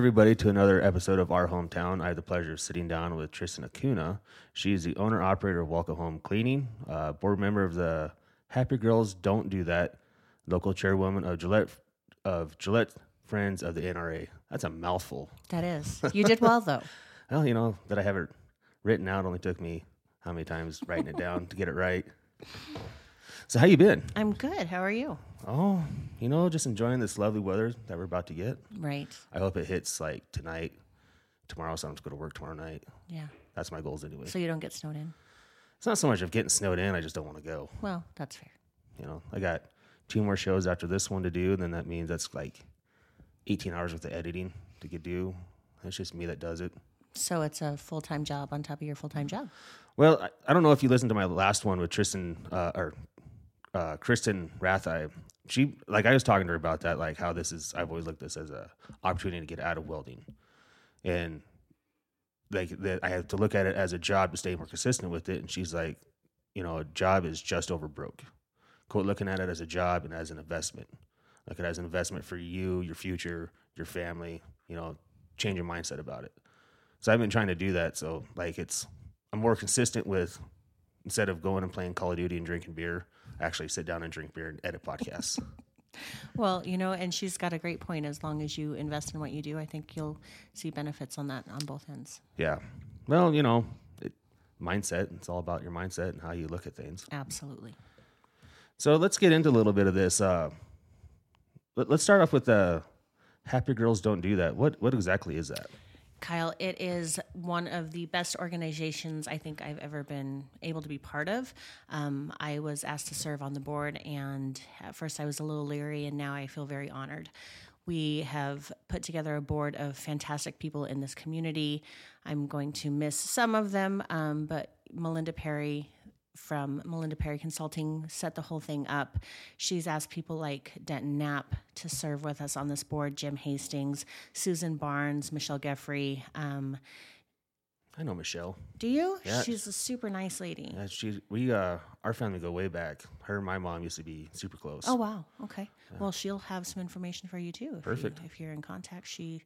everybody to another episode of Our Hometown. I have the pleasure of sitting down with Tristan Acuna. She is the owner operator of Welcome Home Cleaning, uh, board member of the Happy Girls Don't Do That, local chairwoman of Gillette of Gillette Friends of the NRA. That's a mouthful. That is. You did well though. Well, you know that I have it written out only took me how many times writing it down to get it right. So how you been? I'm good. How are you? Oh, you know, just enjoying this lovely weather that we're about to get. Right. I hope it hits like tonight, tomorrow. So I'm just going to work tomorrow night. Yeah. That's my goals anyway. So you don't get snowed in. It's not so much of getting snowed in. I just don't want to go. Well, that's fair. You know, I got two more shows after this one to do. And then that means that's like 18 hours worth of editing to get due. It's just me that does it. So it's a full time job on top of your full time job. Well, I, I don't know if you listened to my last one with Tristan uh, or uh, Kristen Rathai. She like I was talking to her about that, like how this is. I've always looked at this as a opportunity to get out of welding, and like that I have to look at it as a job to stay more consistent with it. And she's like, you know, a job is just over broke. Quote, looking at it as a job and as an investment. At it as an investment for you, your future, your family. You know, change your mindset about it. So I've been trying to do that. So like it's I'm more consistent with instead of going and playing Call of Duty and drinking beer, actually sit down and drink beer and edit podcasts. Well, you know, and she's got a great point. As long as you invest in what you do, I think you'll see benefits on that on both ends. yeah. Well, you know, it, mindset. It's all about your mindset and how you look at things. Absolutely. So let's get into a little bit of this. Uh, let, let's start off with uh, Happy Girls Don't Do That. What what exactly is that? Kyle, it is one of the best organizations I think I've ever been able to be part of. Um, I was asked to serve on the board, and at first I was a little leery, and now I feel very honored. We have put together a board of fantastic people in this community. I'm going to miss some of them, um, but Melinda Perry from Melinda Perry Consulting set the whole thing up. She's asked people like Denton Knapp to serve with us on this board, Jim Hastings, Susan Barnes, Michelle Geffrey. Um, I know Michelle. do you? Yeah. She's a super nice lady. Yeah, she we uh our family go way back. Her and my mom used to be super close. Oh wow. Okay. Well, she'll have some information for you too. If Perfect. You, if you're in contact, she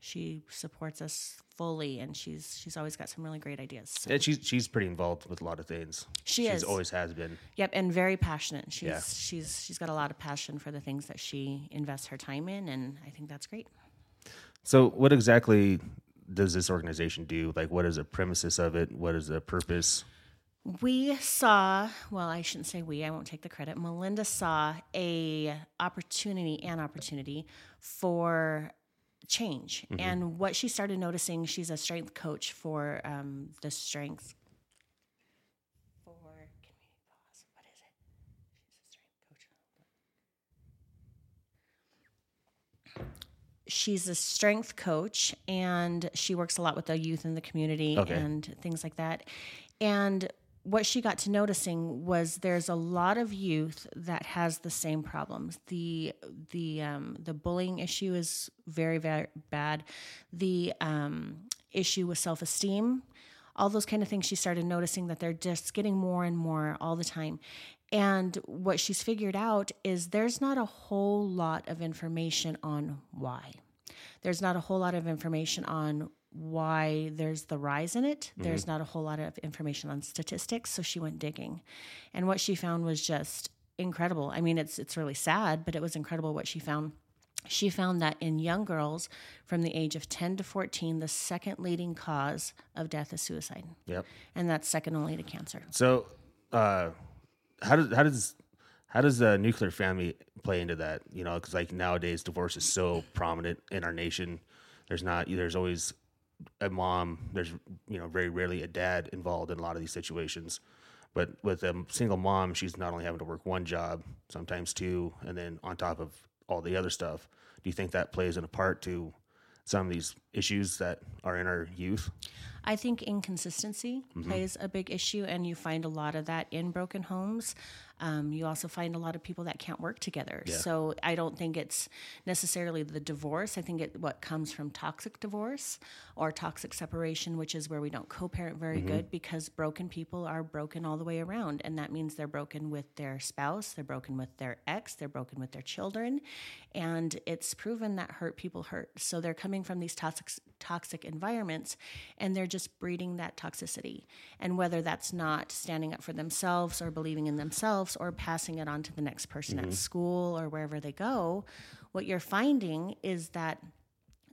she supports us fully, and she's she's always got some really great ideas. So- And she's she's pretty involved with a lot of things. She she's is. always has been. Yep, and very passionate. She's Yeah. she's she's got a lot of passion for the things that she invests her time in, and I think that's great. So, what exactly does this organization do? Like, what is the premises of it? What is the purpose? We saw, well, I shouldn't say we, I won't take the credit. Melinda saw a opportunity an opportunity for change. And what she started noticing, she's a strength coach for um, the strength for pause? What is it? She's a strength coach. She's a strength coach and she works a lot with the youth in the community Okay. and things like that. And what she got to noticing was there's a lot of youth that has the same problems. The the um, the bullying issue is very very bad. The um, issue with self esteem, all those kind of things. She started noticing that they're just getting more and more all the time. And what she's figured out is there's not a whole lot of information on why. There's not a whole lot of information on why there's the rise in it. There's not a whole lot of information on statistics, so she went digging. And what she found was just incredible. I mean, it's it's really sad, but it was incredible what she found. She found that in young girls from the age of 10 to 14, the second leading cause of death is suicide. Yep. And that's second only to cancer. So, uh, how does how does how does the nuclear family play into that? You know, because like nowadays, divorce is so prominent in our nation. There's not. There's always a mom. There's you know very rarely a dad involved in a lot of these situations. But with a single mom, she's not only having to work one job, sometimes two, and then on top of all the other stuff. Do you think that plays in a part to some of these issues that are in our youth? I think inconsistency mm-hmm. plays a big issue, and you find a lot of that in broken homes. Um, you also find a lot of people that can't work together. So I don't think it's necessarily the divorce. I think it what comes from toxic divorce or toxic separation, which is where we don't co-parent very good because broken people are broken all the way around, and that means they're broken with their spouse, they're broken with their ex, they're broken with their children, and it's proven that hurt people hurt. So they're coming from these toxic toxic environments, and they're just breeding that toxicity. And whether that's not standing up for themselves or believing in themselves or passing it on to the next person at mm-hmm. school or wherever they go, what you're finding is that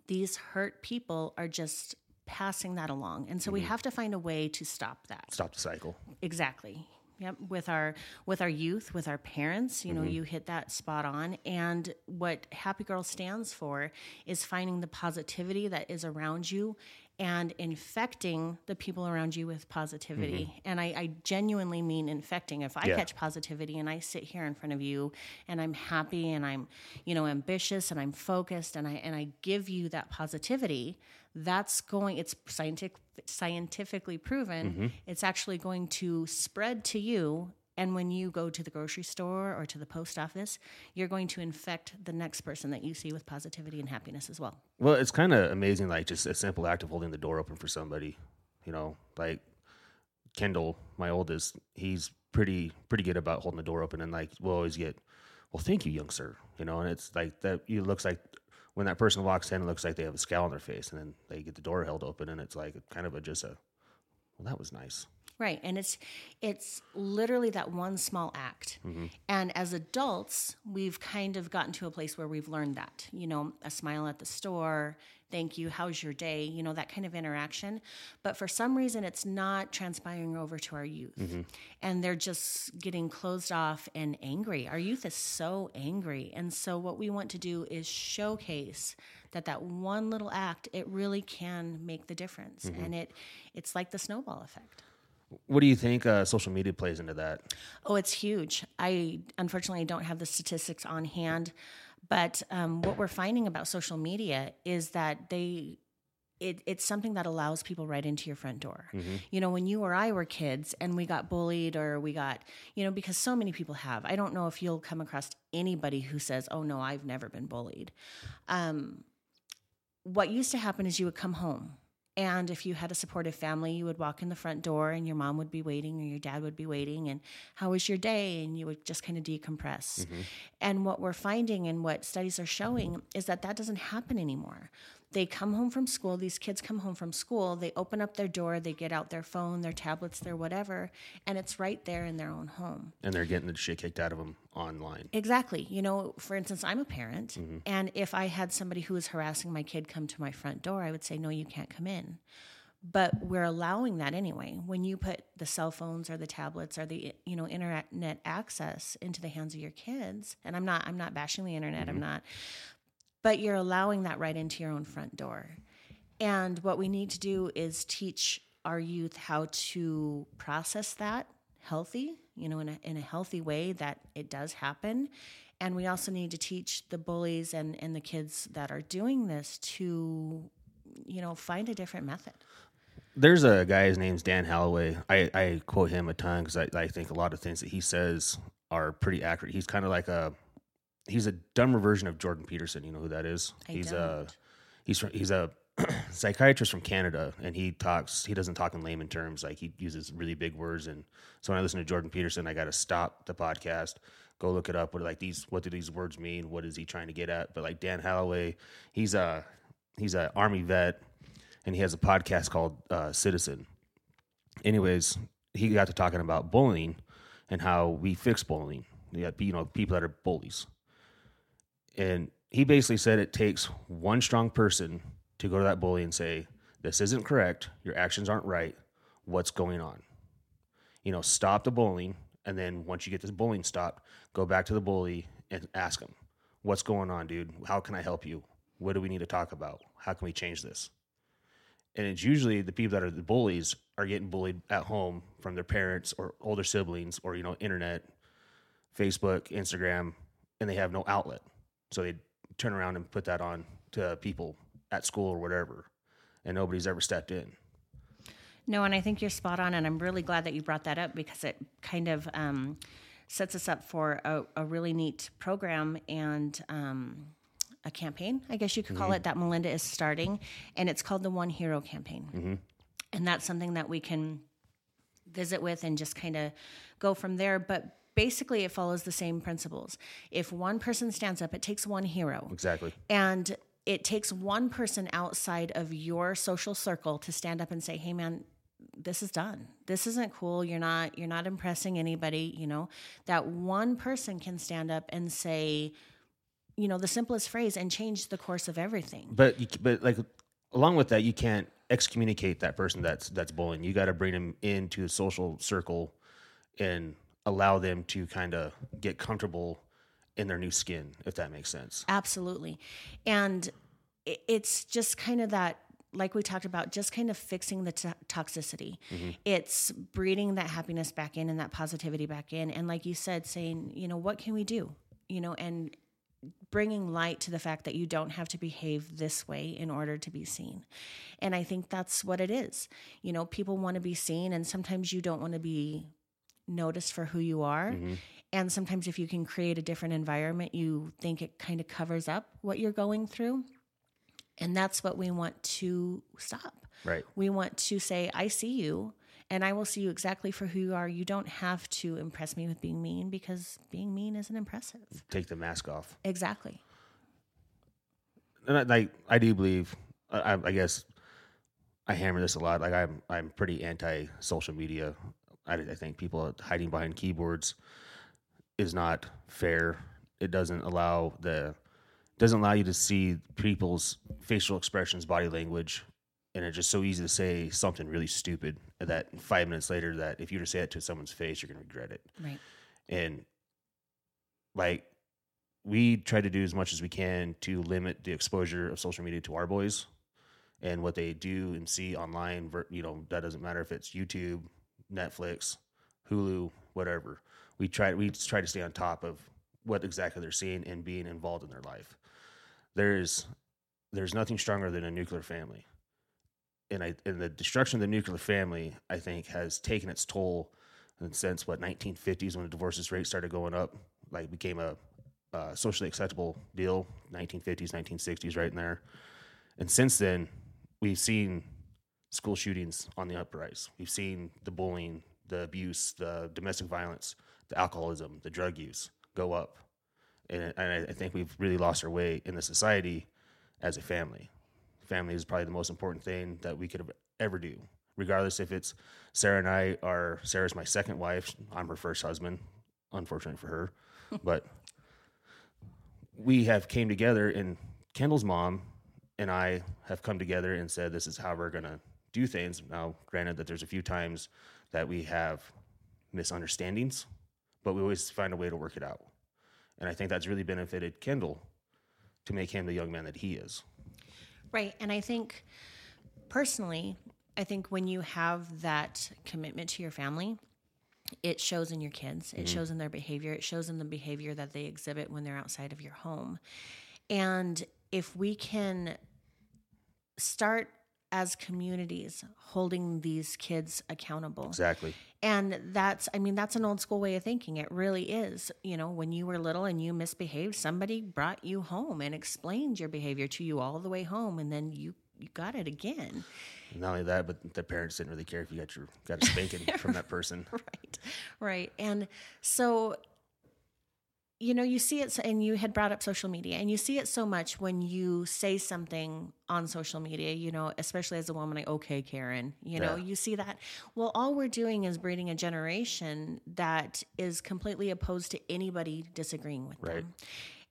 these hurt people are just passing that along. And so we mm-hmm. have to find a way to stop that. Stop the cycle. Exactly. Yep, with our with our youth, with our parents, you know, mm-hmm. you hit that spot on. And what Happy Girl stands for is finding the positivity that is around you and infecting the people around you with positivity. Mm-hmm. And I, I genuinely mean infecting. If I Yeah. catch positivity and I sit here in front of you and I'm happy and I'm, you know, ambitious and I'm focused and I and I give you that positivity, that's going it's scientific scientifically proven mm-hmm. it's actually going to spread to you and when you go to the grocery store or to the post office you're going to infect the next person that you see with positivity and happiness as well Well, it's kind of amazing, like just a simple act of holding the door open for somebody. You know, like Kendall, my oldest, he's pretty pretty good about holding the door open, and like we'll always get, well, thank you, young sir. You know, and it's like that. It looks like when that person walks in, it looks like they have a scowl on their face, and then they get the door held open, and it's like kind of a just a, well, that was nice. Right, and it's it's literally that one small act. Mm-hmm. And as adults, we've kind of gotten to a place where we've learned that. You know, a smile at the store, thank you, how's your day? You know, that kind of interaction. But for some reason it's not transpiring over to our youth. Mm-hmm. And they're just getting closed off and angry. Our youth is so angry. And so what we want to do is showcase that that one little act it really can make the difference. Mm-hmm. And it it's like the snowball effect. What do you think uh, social media plays into that? Oh, it's huge. I unfortunately don't have the statistics on hand, but um, what we're finding about social media is that they. It, it's something that allows people right into your front door. You know, when you or I were kids and we got bullied or we got, you know, because so many people have. I don't know if you'll come across anybody who says, oh, no, I've never been bullied. Um, what used to happen is you would come home and if you had a supportive family, you would walk in the front door and your mom would be waiting or your dad would be waiting. And how was your day? And you would just kind of decompress. Mm-hmm. And what we're finding and what studies are showing is that that doesn't happen anymore. They come home from school, these kids come home from school, they open up their door, they get out their phone, their tablets, their whatever, and it's right there in their own home. And they're getting the shit kicked out of them online. Exactly. You know, for instance, I'm a parent, mm-hmm. and if I had somebody who was harassing my kid come to my front door, I would say, no, you can't come in. But we're allowing that anyway. When you put the cell phones or the tablets or the you know internet access into the hands of your kids, and I'm not I'm not bashing the internet. I'm mm-hmm. not, but you're allowing that right into your own front door. And what we need to do is teach our youth how to process that healthy, you know, in a, in a healthy way that it does happen. And we also need to teach the bullies and, and the kids that are doing this to, you know, find a different method. There's a guy, his name's Dan Holloway. I, I quote him a ton because I, I think a lot of things that he says are pretty accurate. He's kind of like a, he's a dumber version of Jordan Peterson. You know who that is? I he's a, don't. he's from, he's a psychiatrist from Canada, and he talks. He doesn't talk in layman terms. Like he uses really big words. And so when I listen to Jordan Peterson, I got to stop the podcast, go look it up. What like these? What do these words mean? What is he trying to get at? But like Dan Holloway, he's a he's a army vet, and he has a podcast called uh, Citizen. Anyways, he got to talking about bullying and how we fix bullying. You got you know people that are bullies, and he basically said it takes one strong person to go to that bully and say, "This isn't correct. Your actions aren't right. What's going on?" You know, stop the bullying, and then once you get this bullying stopped, go back to the bully and ask him, "What's going on, dude? How can I help you? What do we need to talk about? How can we change this?" And it's usually the people that are the bullies are getting bullied at home from their parents or older siblings or you know internet, Facebook, Instagram, and they have no outlet. So they turn around and put that on to people at school or whatever, and nobody's ever stepped in. No, and I think you're spot on, and I'm really glad that you brought that up because it kind of um, sets us up for a, a really neat program and um, a campaign, I guess you could call it, that Melinda is starting. And it's called the One Hero Campaign. And that's something that we can visit with and just kind of go from there. But basically, it follows the same principles. If one person stands up, it takes one hero. Exactly. And it takes one person outside of your social circle to stand up and say, "Hey, man." this is done this isn't cool you're not you're not impressing anybody you know that one person can stand up and say you know the simplest phrase and change the course of everything But you, but like along with that, you can't excommunicate that person that's that's bullying. You got to bring them into the social circle and allow them to kind of get comfortable in their new skin, if that makes sense. Absolutely. And it's just kind of that, like we talked about, just kind of fixing the to- toxicity. Mm-hmm. It's breeding that happiness back in and that positivity back in. And like you said, saying, you know, what can we do? You know, and bringing light to the fact that you don't have to behave this way in order to be seen. And I think that's what it is. You know, people want to be seen, and sometimes you don't want to be noticed for who you are. Mm-hmm. And sometimes, if you can create a different environment, you think it kind of covers up what you're going through. And that's what we want to stop. Right. We want to say, I see you and I will see you exactly for who you are. You don't have to impress me with being mean because being mean isn't impressive. Take the mask off. Exactly. and I, like I do believe, I, I- I guess I hammer this a lot. Like I'm, I'm pretty anti social media. I, I think people hiding behind keyboards is not fair. It doesn't allow the doesn't allow you to see people's facial expressions, body language, and it's just so easy to say something really stupid that five minutes later, that if you were to say it to someone's face, you're going to regret it Right. and like we try to do as much as we can to limit the exposure of social media to our boys and what they do and see online you know that doesn't matter if it's youtube netflix hulu whatever. We try we try to stay on top of what exactly they're seeing and being involved in their life. There's there's nothing stronger than a nuclear family. And I and the destruction of the nuclear family I think has taken its toll and since what 1950s when the divorces rate started going up like became a uh, socially acceptable deal 1950s 1960s right in there. And since then we've seen school shootings on the uprise we've seen the bullying the abuse the domestic violence the alcoholism the drug use go up. And, and I, think we've really lost our way in the society as a family. Family is probably the most important thing that we could have ever do. Regardless if it's sarah and i are sarah's my second wife i'm her first husband unfortunately for her but we have came together and kendall's mom and i have come together and said this is how we're going to do things. Now granted that there's a few times that we have misunderstandings but we always find a way to work it out. And i think that's really benefited kendall to make him the young man that he is. Right. And I think personally, I think when you have that commitment to your family, it shows in your kids, it mm-hmm. shows in their behavior, it shows in the behavior that they exhibit when they're outside of your home. And if we can start as communities holding these kids accountable. Exactly. And that's i mean that's an old school way of thinking. It really is. You know when you were little and you misbehaved somebody brought you home and explained your behavior to you all the way home and then you you got it again. Not only that but the parents didn't really care if you got your got a spanking from that person. Right. Right. And so you know you see it and you had brought up social media and you see it so much when you say something on social media you know especially as a woman like okay karen you know Yeah. you see that well all we're doing is breeding a generation that is completely opposed to anybody disagreeing with Right. them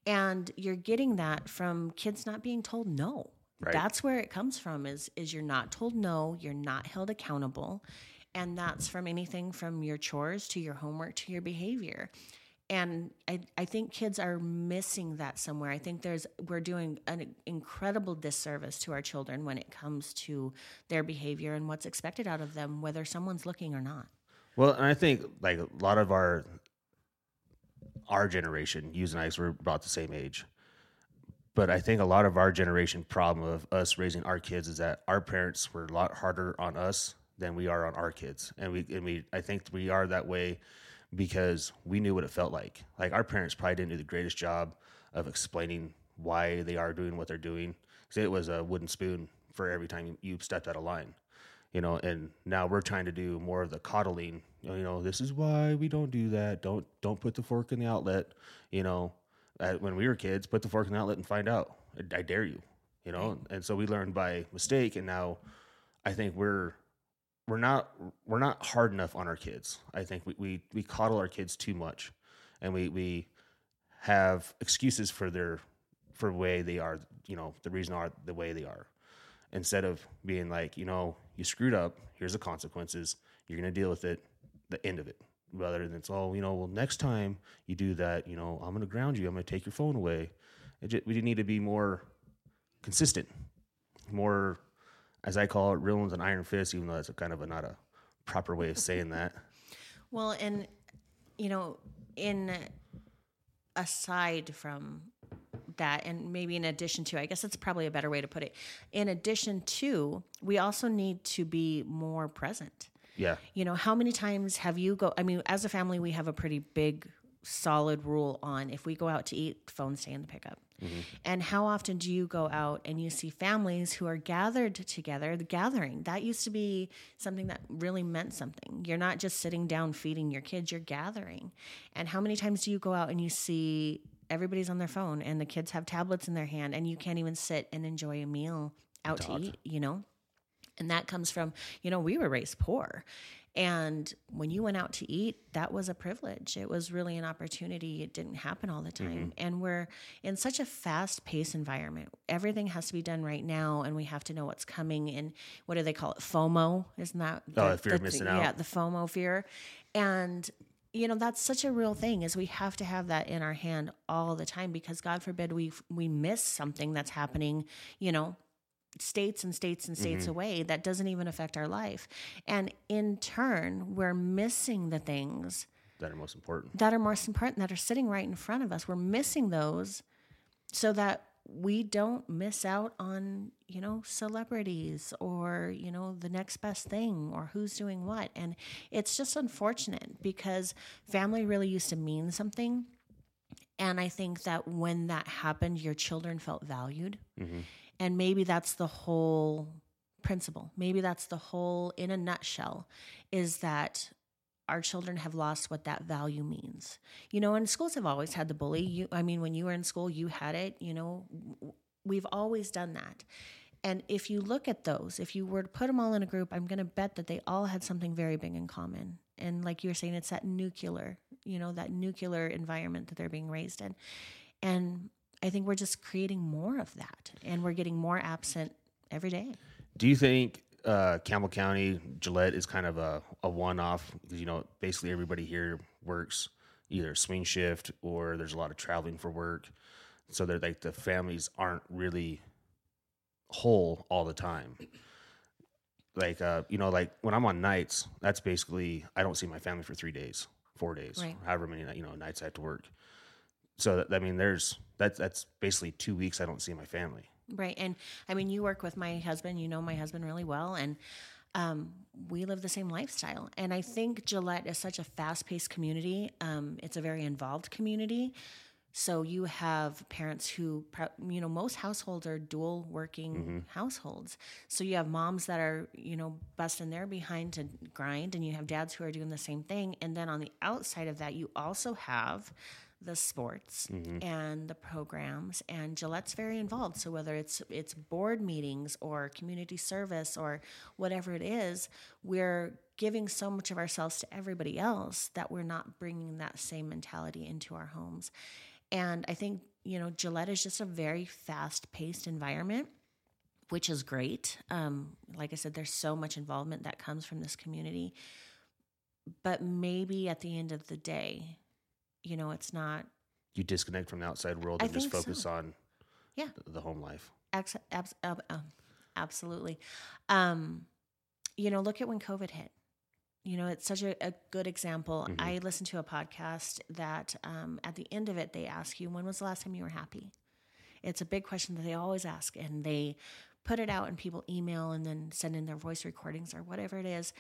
and you're getting that from kids not being told no Right. that's where it comes from is is you're not told no you're not held accountable and that's from anything from your chores to your homework to your behavior and I, I think kids are missing that somewhere. I think there's we're doing an incredible disservice to our children when it comes to their behavior and what's expected out of them whether someone's looking or not. Well and i think like a lot of our our generation you and i were about the same age but i think a lot of our generation problem of us raising our kids is that our parents were a lot harder on us than we are on our kids. And we and we i think we are that way because we knew what it felt like. Like our parents probably didn't do the greatest job of explaining why they are doing what they're doing. Because it was a wooden spoon for every time you stepped out of line, you know. And now we're trying to do more of the coddling. You know, this is why we don't do that. Don't don't put the fork in the outlet. You know, when we were kids, put the fork in the outlet and find out. I, I dare you. You know, and so we learned by mistake, and now I think we're we're not we're not hard enough on our kids. I think we we, we coddle our kids too much, and we we have excuses for their for the way they are. You know, the reason are the way they are, instead of being like, you know, you screwed up. Here's the consequences. You're gonna deal with it. The end of it. Rather than it's all you know. Well, next time you do that, you know, I'm gonna ground you. I'm gonna take your phone away. Just, we need to be more consistent, more as I call it, real ones an iron fist, even though that's a kind of a, not a proper way of saying that. Well, and you know, in aside from that, and maybe in addition to, I guess that's probably a better way to put it. In addition to, we also need to be more present. Yeah. You know, how many times have you go? I mean, as a family, we have a pretty big, solid rule on if we go out to eat, phone stay in the pickup. Mm-hmm. And how often do you go out and you see families who are gathered together? The gathering that used to be something that really meant something. You're not just sitting down feeding your kids, you're gathering. And how many times do you go out and you see everybody's on their phone and the kids have tablets in their hand and you can't even sit and enjoy a meal out to eat, you know? And that comes from, you know, we were raised poor. And when you went out to eat, that was a privilege. It was really an opportunity. It didn't happen all the time. Mm-hmm. And we're in such a fast paced environment. Everything has to be done right now, and we have to know what's coming. And what do they call it? FOMO? Isn't that oh, the, fear of missing out? Yeah, the FOMO fear. And you know that's such a real thing is we have to have that in our hand all the time because god forbid we we miss something that's happening you know states and states and states mm-hmm. away that doesn't even affect our life. And in turn, we're missing the things that are most important. That are most important that are sitting right in front of us. We're missing those so that we don't miss out on, you know, celebrities or, you know, the next best thing or who's doing what. And it's just unfortunate because family really used to mean something. And I think that when that happened, your children felt valued. Mm-hmm and maybe that's the whole principle. Maybe that's the whole, in a nutshell, is that our children have lost what that value means. You know, and schools have always had the bully. You, I mean, when you were in school, you had it. You know, we've always done that. And if you look at those, if you were to put them all in a group, I'm going to bet that they all had something very big in common. And like you were saying, it's that nuclear, you know, that nuclear environment that they're being raised in. And I think we're just creating more of that and we're getting more absent every day. Do you think uh, Campbell County, Gillette is kind of a, a one off because, you know, basically everybody here works either swing shift or there's a lot of traveling for work. So they're like the families aren't really whole all the time. Like, uh, you know, like when I'm on nights, that's basically, I don't see my family for three days, four days, right. however many, you know, nights I have to work. So that, I mean, there's, that's that's basically two weeks I don't see my family. Right, and I mean, you work with my husband. You know my husband really well, and um, we live the same lifestyle. And I think Gillette is such a fast-paced community. Um, it's a very involved community. So you have parents who, you know, most households are dual working mm-hmm. households. So you have moms that are, you know, busting their behind to grind, and you have dads who are doing the same thing. And then on the outside of that, you also have the sports mm-hmm. and the programs and Gillette's very involved. So whether it's it's board meetings or community service or whatever it is we're giving so much of ourselves to everybody else that we're not bringing that same mentality into our homes. And I think you know Gillette is just a very fast paced environment which is great. Um, like I said there's so much involvement that comes from this community. But maybe at the end of the day you know, it's not. You disconnect from the outside world and just focus so. on yeah the home life. Abs- abs- uh, absolutely. Um, you know, look at when COVID hit. You know, it's such a, a good example. Mm-hmm. I listened to a podcast that um, at the end of it, they ask you, when was the last time you were happy? It's a big question that they always ask, and they put it out, and people email and then send in their voice recordings or whatever it is.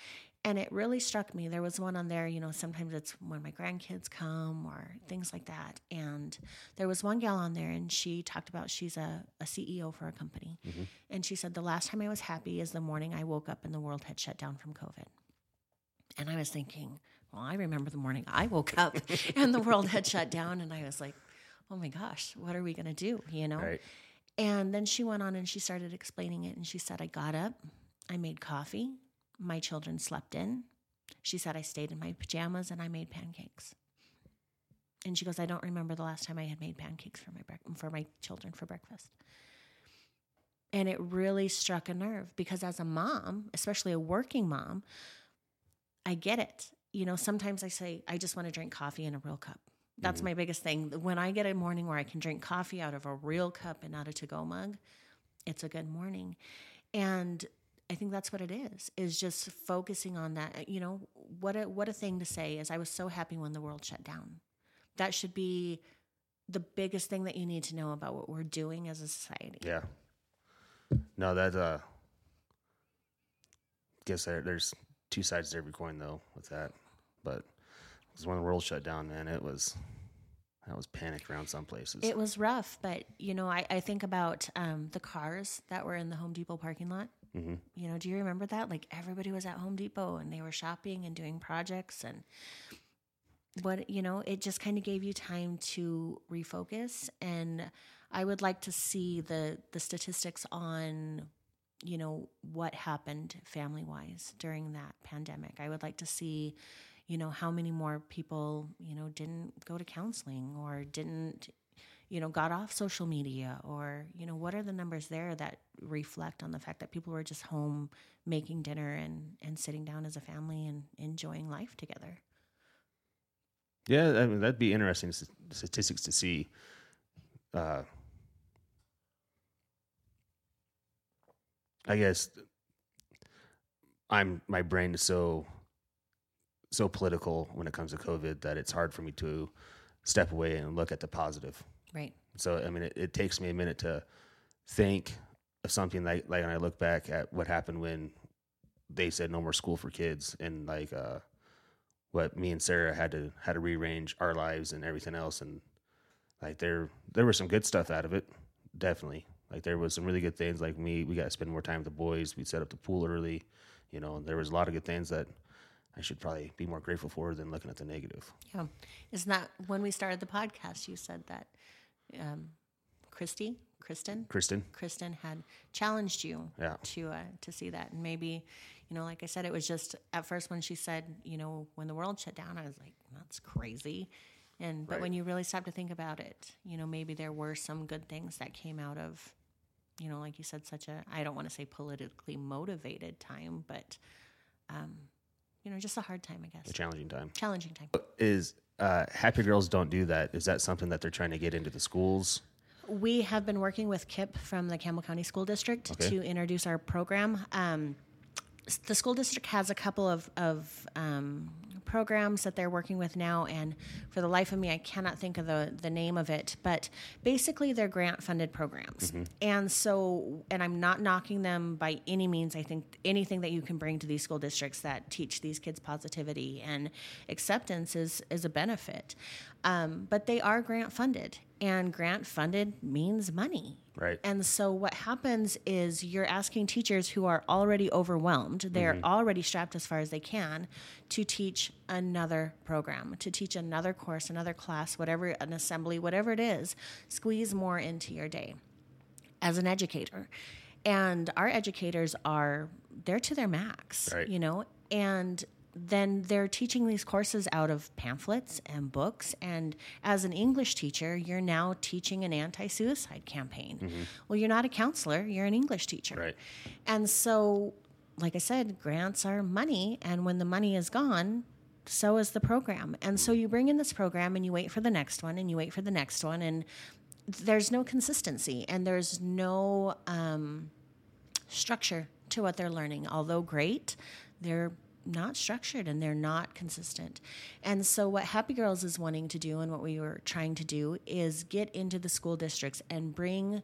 And it really struck me. There was one on there, you know, sometimes it's when my grandkids come or things like that. And there was one gal on there and she talked about she's a, a CEO for a company. Mm-hmm. And she said, The last time I was happy is the morning I woke up and the world had shut down from COVID. And I was thinking, well, I remember the morning I woke up and the world had shut down. And I was like, oh my gosh, what are we going to do? You know? Right. And then she went on and she started explaining it. And she said, I got up, I made coffee, my children slept in. She said, I stayed in my pajamas and I made pancakes. And she goes, I don't remember the last time I had made pancakes for my bre- for my children for breakfast. And it really struck a nerve because as a mom, especially a working mom, I get it. You know, sometimes I say, I just want to drink coffee in a real cup. That's mm-hmm. my biggest thing. When I get a morning where I can drink coffee out of a real cup and not a to go mug, it's a good morning. And I think that's what it is, is just focusing on that. You know, what a, what a thing to say is I was so happy when the world shut down. That should be the biggest thing that you need to know about what we're doing as a society. Yeah. No, that, uh, guess there, there's two sides to every coin though with that. But because when the world shut down, man, it was, that was panic around some places. It was rough, but you know, I, I think about um, the cars that were in the Home Depot parking lot. Mm-hmm. You know, do you remember that? Like everybody was at Home Depot and they were shopping and doing projects and what you know, it just kind of gave you time to refocus. And I would like to see the the statistics on you know what happened family wise during that pandemic. I would like to see you know how many more people you know didn't go to counseling or didn't you know, got off social media or, you know, what are the numbers there that reflect on the fact that people were just home making dinner and, and sitting down as a family and enjoying life together? Yeah, I mean, that'd be interesting statistics to see. Uh, I guess I'm my brain is so so political when it comes to COVID that it's hard for me to step away and look at the positive. Right. So I mean, it, it takes me a minute to think of something like like when I look back at what happened when they said no more school for kids and like uh, what me and Sarah had to had to rearrange our lives and everything else and like there there was some good stuff out of it definitely like there was some really good things like me we got to spend more time with the boys we set up the pool early you know there was a lot of good things that I should probably be more grateful for than looking at the negative. Yeah. Isn't that when we started the podcast, you said that um, Christy, Kristen, Kristen, Kristen had challenged you yeah. to uh, to see that, and maybe you know, like I said, it was just at first when she said, you know, when the world shut down, I was like, that's crazy. And but right. when you really stop to think about it, you know, maybe there were some good things that came out of, you know, like you said, such a I don't want to say politically motivated time, but um, you know, just a hard time, I guess. A challenging time. Challenging time. Is uh, Happy Girls Don't Do That. Is that something that they're trying to get into the schools? We have been working with Kip from the Campbell County School District okay. to introduce our program. Um, the school district has a couple of, of um, programs that they're working with now, and for the life of me, I cannot think of the, the name of it. But basically, they're grant funded programs. Mm-hmm. And so, and I'm not knocking them by any means. I think anything that you can bring to these school districts that teach these kids positivity and acceptance is, is a benefit. Um, but they are grant funded, and grant funded means money. Right. And so what happens is you're asking teachers who are already overwhelmed, they're mm-hmm. already strapped as far as they can, to teach another program, to teach another course, another class, whatever, an assembly, whatever it is, squeeze more into your day as an educator. And our educators are, they're to their max, right. you know, and then they're teaching these courses out of pamphlets and books. And as an English teacher, you're now teaching an anti suicide campaign. Mm-hmm. Well, you're not a counselor, you're an English teacher. Right. And so, like I said, grants are money. And when the money is gone, so is the program. And so you bring in this program and you wait for the next one and you wait for the next one. And there's no consistency and there's no um, structure to what they're learning. Although great, they're not structured and they're not consistent. And so, what Happy Girls is wanting to do and what we were trying to do is get into the school districts and bring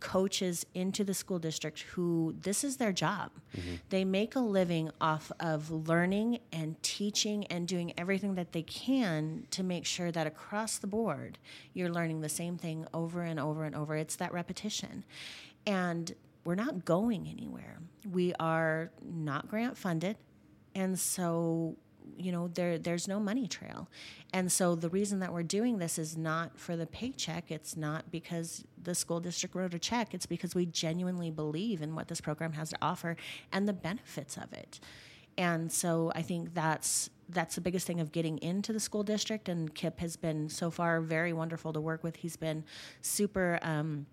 coaches into the school district who this is their job. Mm-hmm. They make a living off of learning and teaching and doing everything that they can to make sure that across the board you're learning the same thing over and over and over. It's that repetition. And we're not going anywhere. We are not grant funded. And so you know there there's no money trail. And so the reason that we're doing this is not for the paycheck. It's not because the school district wrote a check. It's because we genuinely believe in what this program has to offer and the benefits of it. And so i think that's that's the biggest thing of getting into the school district. And kip has been so far very wonderful to work with. He's been super um,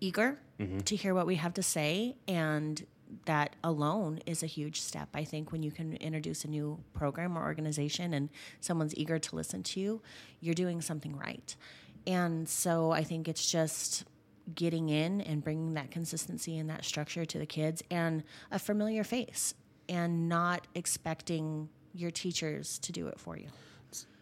eager to hear what we have to say. And that alone is a huge step. I think when you can introduce a new program or organization and someone's eager to listen to you you're doing something right. And so i think it's just getting in and bringing that consistency and that structure to the kids and a familiar face and not expecting your teachers to do it for you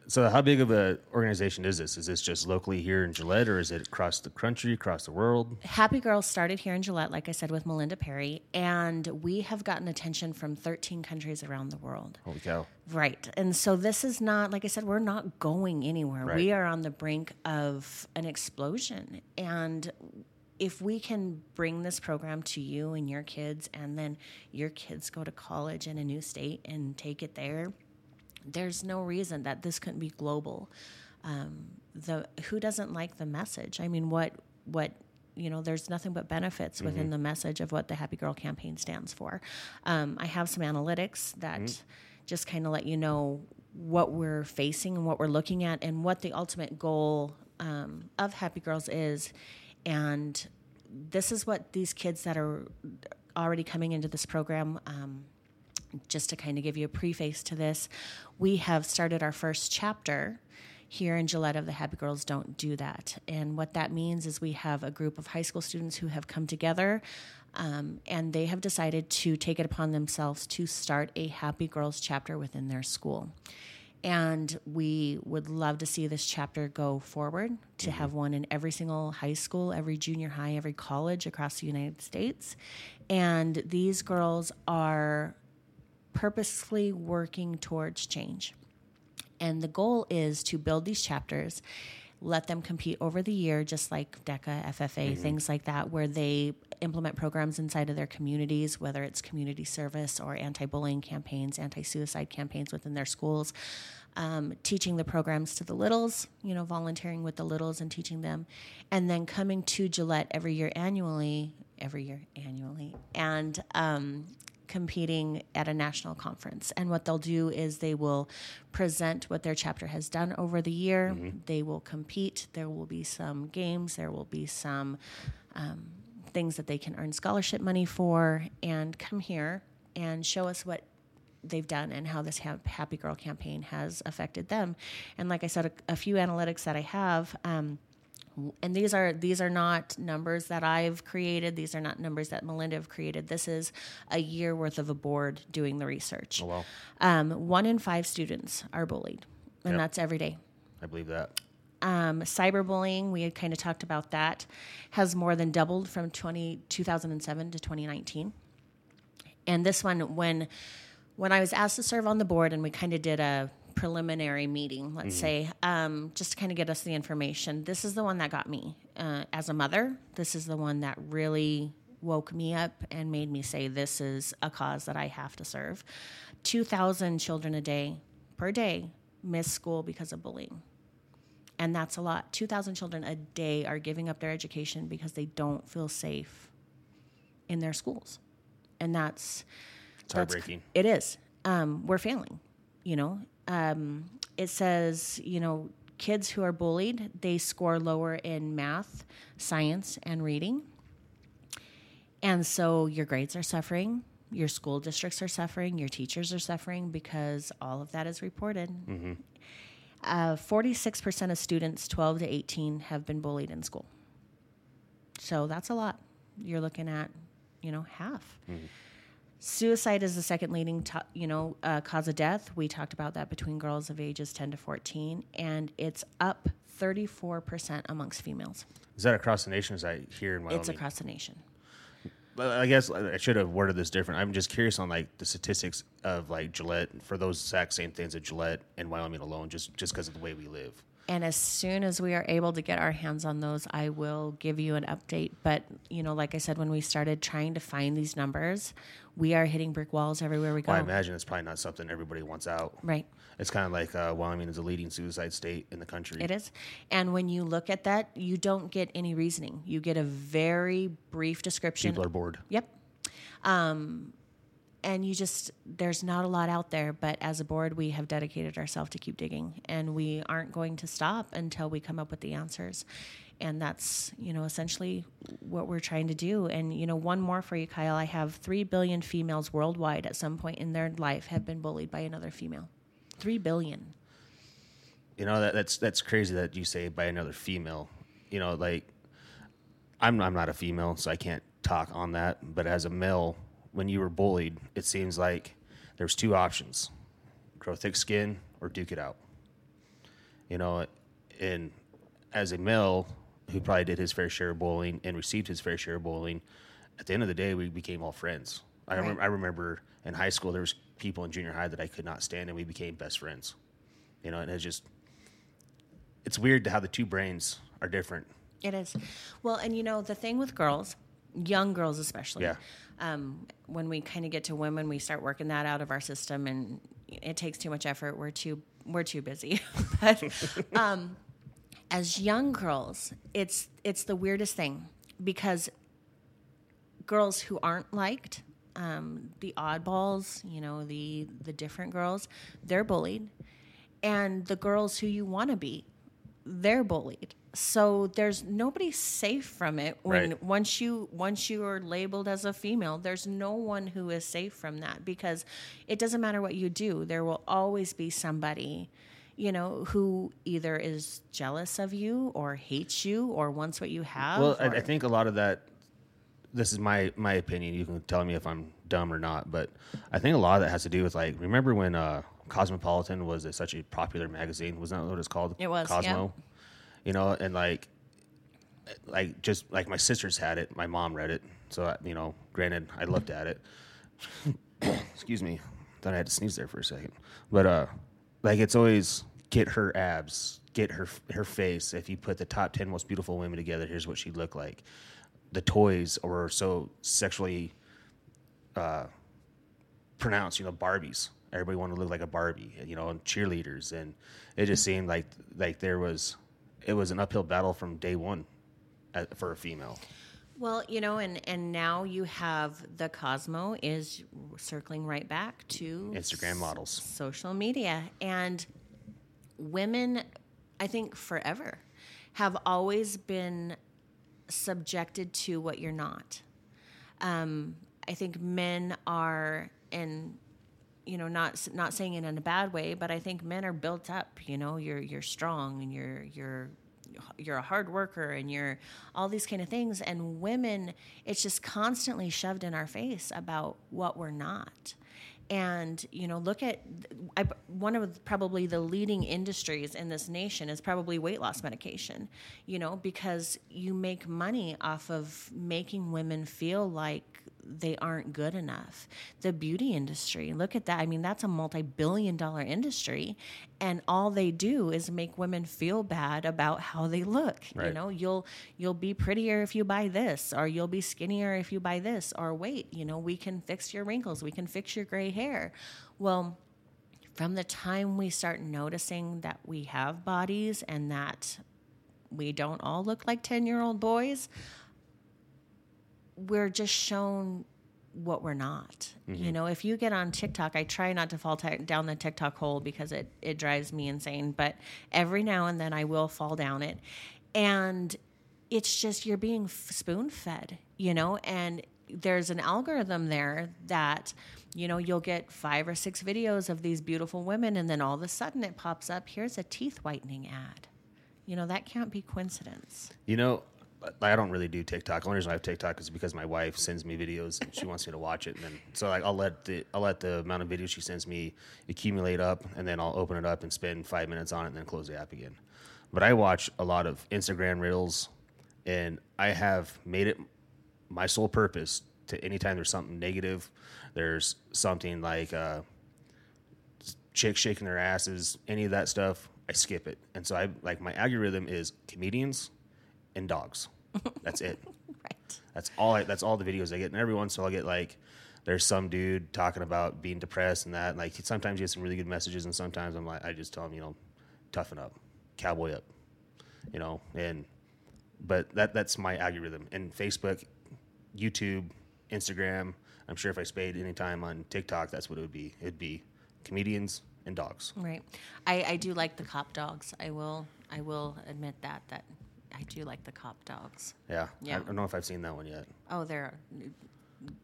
So, how big of a organization is this? Is this just locally here in Gillette, or is it across the country, across the world? Happy Girls started here in Gillette, like I said, with Melinda Perry, and we have gotten attention from 13 countries around the world. Holy cow! Right. And so this is not, like I said, we're not going anywhere. Right. We are on the brink of an explosion. And if we can bring this program to you and your kids, and then your kids go to college in a new state and take it there, there's no reason that this couldn't be global. Um, the who doesn't like the message? I mean, what what you know, there's nothing but benefits within the message of what the Happy Girl campaign stands for. Um, I have some analytics that just kind of let you know what we're facing and what we're looking at, and what the ultimate goal um, of Happy Girls is, and this is what these kids that are already coming into this program um, just to kind of give you a preface to this, we have started our first chapter here in Gillette of the Happy Girls Don't Do That. And what that means is we have a group of high school students who have come together um, and they have decided to take it upon themselves to start a Happy Girls chapter within their school. And we would love to see this chapter go forward to have one in every single high school, every junior high, every college across the United States. And these girls are purposefully working towards change. And the goal is to build these chapters, let them compete over the year, just like DECA, FFA, things like that, where they implement programs inside of their communities, whether it's community service or anti bullying campaigns, anti suicide campaigns within their schools. Um, teaching the programs to the littles, you know, volunteering with the littles and teaching them, and then coming to Gillette every year annually, every year annually, and um, competing at a national conference. And what they'll do is they will present what their chapter has done over the year. They will compete. There will be some games. There will be some um, things that they can earn scholarship money for, and come here and show us what they've done and how this ha- Happy Girl campaign has affected them. And like I said, a, a few analytics that I have. Um, and these are these are not numbers that I've created. These are not numbers that Melinda have created. This is a year worth of a board doing the research. Oh wow! Um, one in five students are bullied, and Yep. that's every day. I believe that. Um, cyberbullying, we had kind of talked about that, has more than doubled from 20, 2007 to 2019. And this one, when when I was asked to serve on the board, and we kind of did a preliminary meeting, let's say, um, just to kind of get us the information. This is the one that got me uh, as a mother. This is the one that really woke me up and made me say, "This is a cause that I have to serve." Two thousand children a day per day miss school because of bullying and that's a lot 2000 children a day are giving up their education because they don't feel safe in their schools and that's It's that's- heartbreaking. it is um, we're failing you know um, it says you know kids who are bullied they score lower in math science and reading and so your grades are suffering your school districts are suffering your teachers are suffering because all of that is reported uh, 46% of students 12 to 18 have been bullied in school. So that's a lot. You're looking at, you know, half. Suicide is the second leading, to, you know, uh, cause of death. We talked about that between girls of ages 10 to 14, and it's up 34% amongst females. Is that across the nation? Is that here in Wyoming? It's across the nation. I guess I should have worded this different. I'm just curious on like the statistics of like Gillette for those exact same things at Gillette and Wyoming alone, just just because of the way we live. And as soon as we are able to get our hands on those, I will give you an update. But, you know, like I said, when we started trying to find these numbers, we are hitting brick walls everywhere we go. Well, I imagine it's probably not something everybody wants out. Right. It's kind of like uh, Wyoming is a leading suicide state in the country. It is. And when you look at that, you don't get any reasoning. You get a very brief description. People are bored. Yep. Um, and you just there's not a lot out there but as a board we have dedicated ourselves to keep digging and we aren't going to stop until we come up with the answers and that's you know essentially what we're trying to do and you know one more for you kyle i have 3 billion females worldwide at some point in their life have been bullied by another female 3 billion You know that that's that's crazy that you say by another female. You know, like I'm I'm not a female, so I can't talk on that. But as a male, when you were bullied, it seems like there's two options: grow thick skin or duke it out. You know, and as a male who probably did his fair share of bullying and received his fair share of bullying, at the end of the day, we became all friends. I Right. remember I remember in high school there was people in junior high that I could not stand, and we became best friends. You know, and it's just it's weird to how the two brains are different. It is. Well, and you know, the thing with girls, young girls especially, Yeah. um, when we kind of get to women, we start working that out of our system and it takes too much effort. We're too, we're too busy. but um, as young girls, it's, it's the weirdest thing because girls who aren't liked, um, the oddballs, you know, the, the different girls, they're bullied. And the girls who you want to be, they're bullied. So there's nobody safe from it when Right. once you once you are labeled as a female, there's no one who is safe from that because it doesn't matter what you do, there will always be somebody you know who either is jealous of you or hates you or wants what you have. Well, I, I think a lot of that. This is my my opinion. You can tell me if I'm dumb or not, but I think a lot of that has to do with like remember when uh, Cosmopolitan was a, such a popular magazine? Wasn't that what it's called? It was, Cosmo. You know, and like, like just like my sisters had it. My mom read it, so I, you know, granted, I looked at it. Excuse me, thought I had to sneeze there for a second, but uh, like it's always get her abs, get her her face. If you put the top ten most beautiful women together, here's what she'd look like. The toys were so sexually uh, pronounced, you know, Barbies. Everybody wanted to look like a Barbie, you know, and cheerleaders, and it just seemed like like there was it was an uphill battle from day one uh, for a female. Well, you know, and and now you have the Cosmo is circling right back to Instagram models. social media, and women, I think forever, have always been subjected to what you're not. Um, I think men are, and you know, not not saying it in a bad way, but I think men are built up. You know, you're you're strong and you're you're you're a hard worker and you're all these kind of things. And women, it's just constantly shoved in our face about what we're not. And you know, look at I, one of probably the leading industries in this nation is probably weight loss medication. You know, because you make money off of making women feel like they aren't good enough. The beauty industry, look at that. I mean, that's a multi billion dollar industry. And all they do is make women feel bad about how they look. You know, you'll you'll be prettier if you buy this, or you'll be skinnier if you buy this, or wait, you know, we can fix your wrinkles, we can fix your gray hair. Well, from the time we start noticing that we have bodies and that we don't all look like 10 year old boys, we're just shown what we're not. You mm-hmm. know, if you get on TikTok, I try not to fall t- down the TikTok hole because it, it drives me insane, but every now and then I will fall down it. And it's just you're being spoon fed, you know, and there's an algorithm there that you know you'll get five or six videos of these beautiful women and then all of a sudden it pops up here's a teeth whitening ad you know that can't be coincidence You know, I don't really do TikTok. The only reason I have TikTok is because my wife sends me videos and she wants me to watch it, and then so like I'll let the I'll let the amount of videos she sends me accumulate up, and then I'll open it up and spend five minutes on it, and then close the app again. but I watch a lot of Instagram reels, and I have made it my sole purpose to anytime there's something negative, there's something like uh, chicks shaking their asses, any of that stuff, I skip it. And so I like my algorithm is comedians and dogs. That's it. Right. That's all. I, that's all the videos I get. And every once in a while, I get like, there's some dude talking about being depressed and that. And like sometimes you get some really good messages, and sometimes I'm like, I just tell him, you know, toughen up, cowboy up, you know. And but that that's my algorithm. And Facebook, YouTube, Instagram. I'm sure if I spayed any time on TikTok, that's what it would be. It'd be comedians and dogs. Right. I, I do like the cop dogs. I will I will admit that that I do like the cop dogs. Yeah. Yeah. I don't know if I've seen that one yet. Oh, they're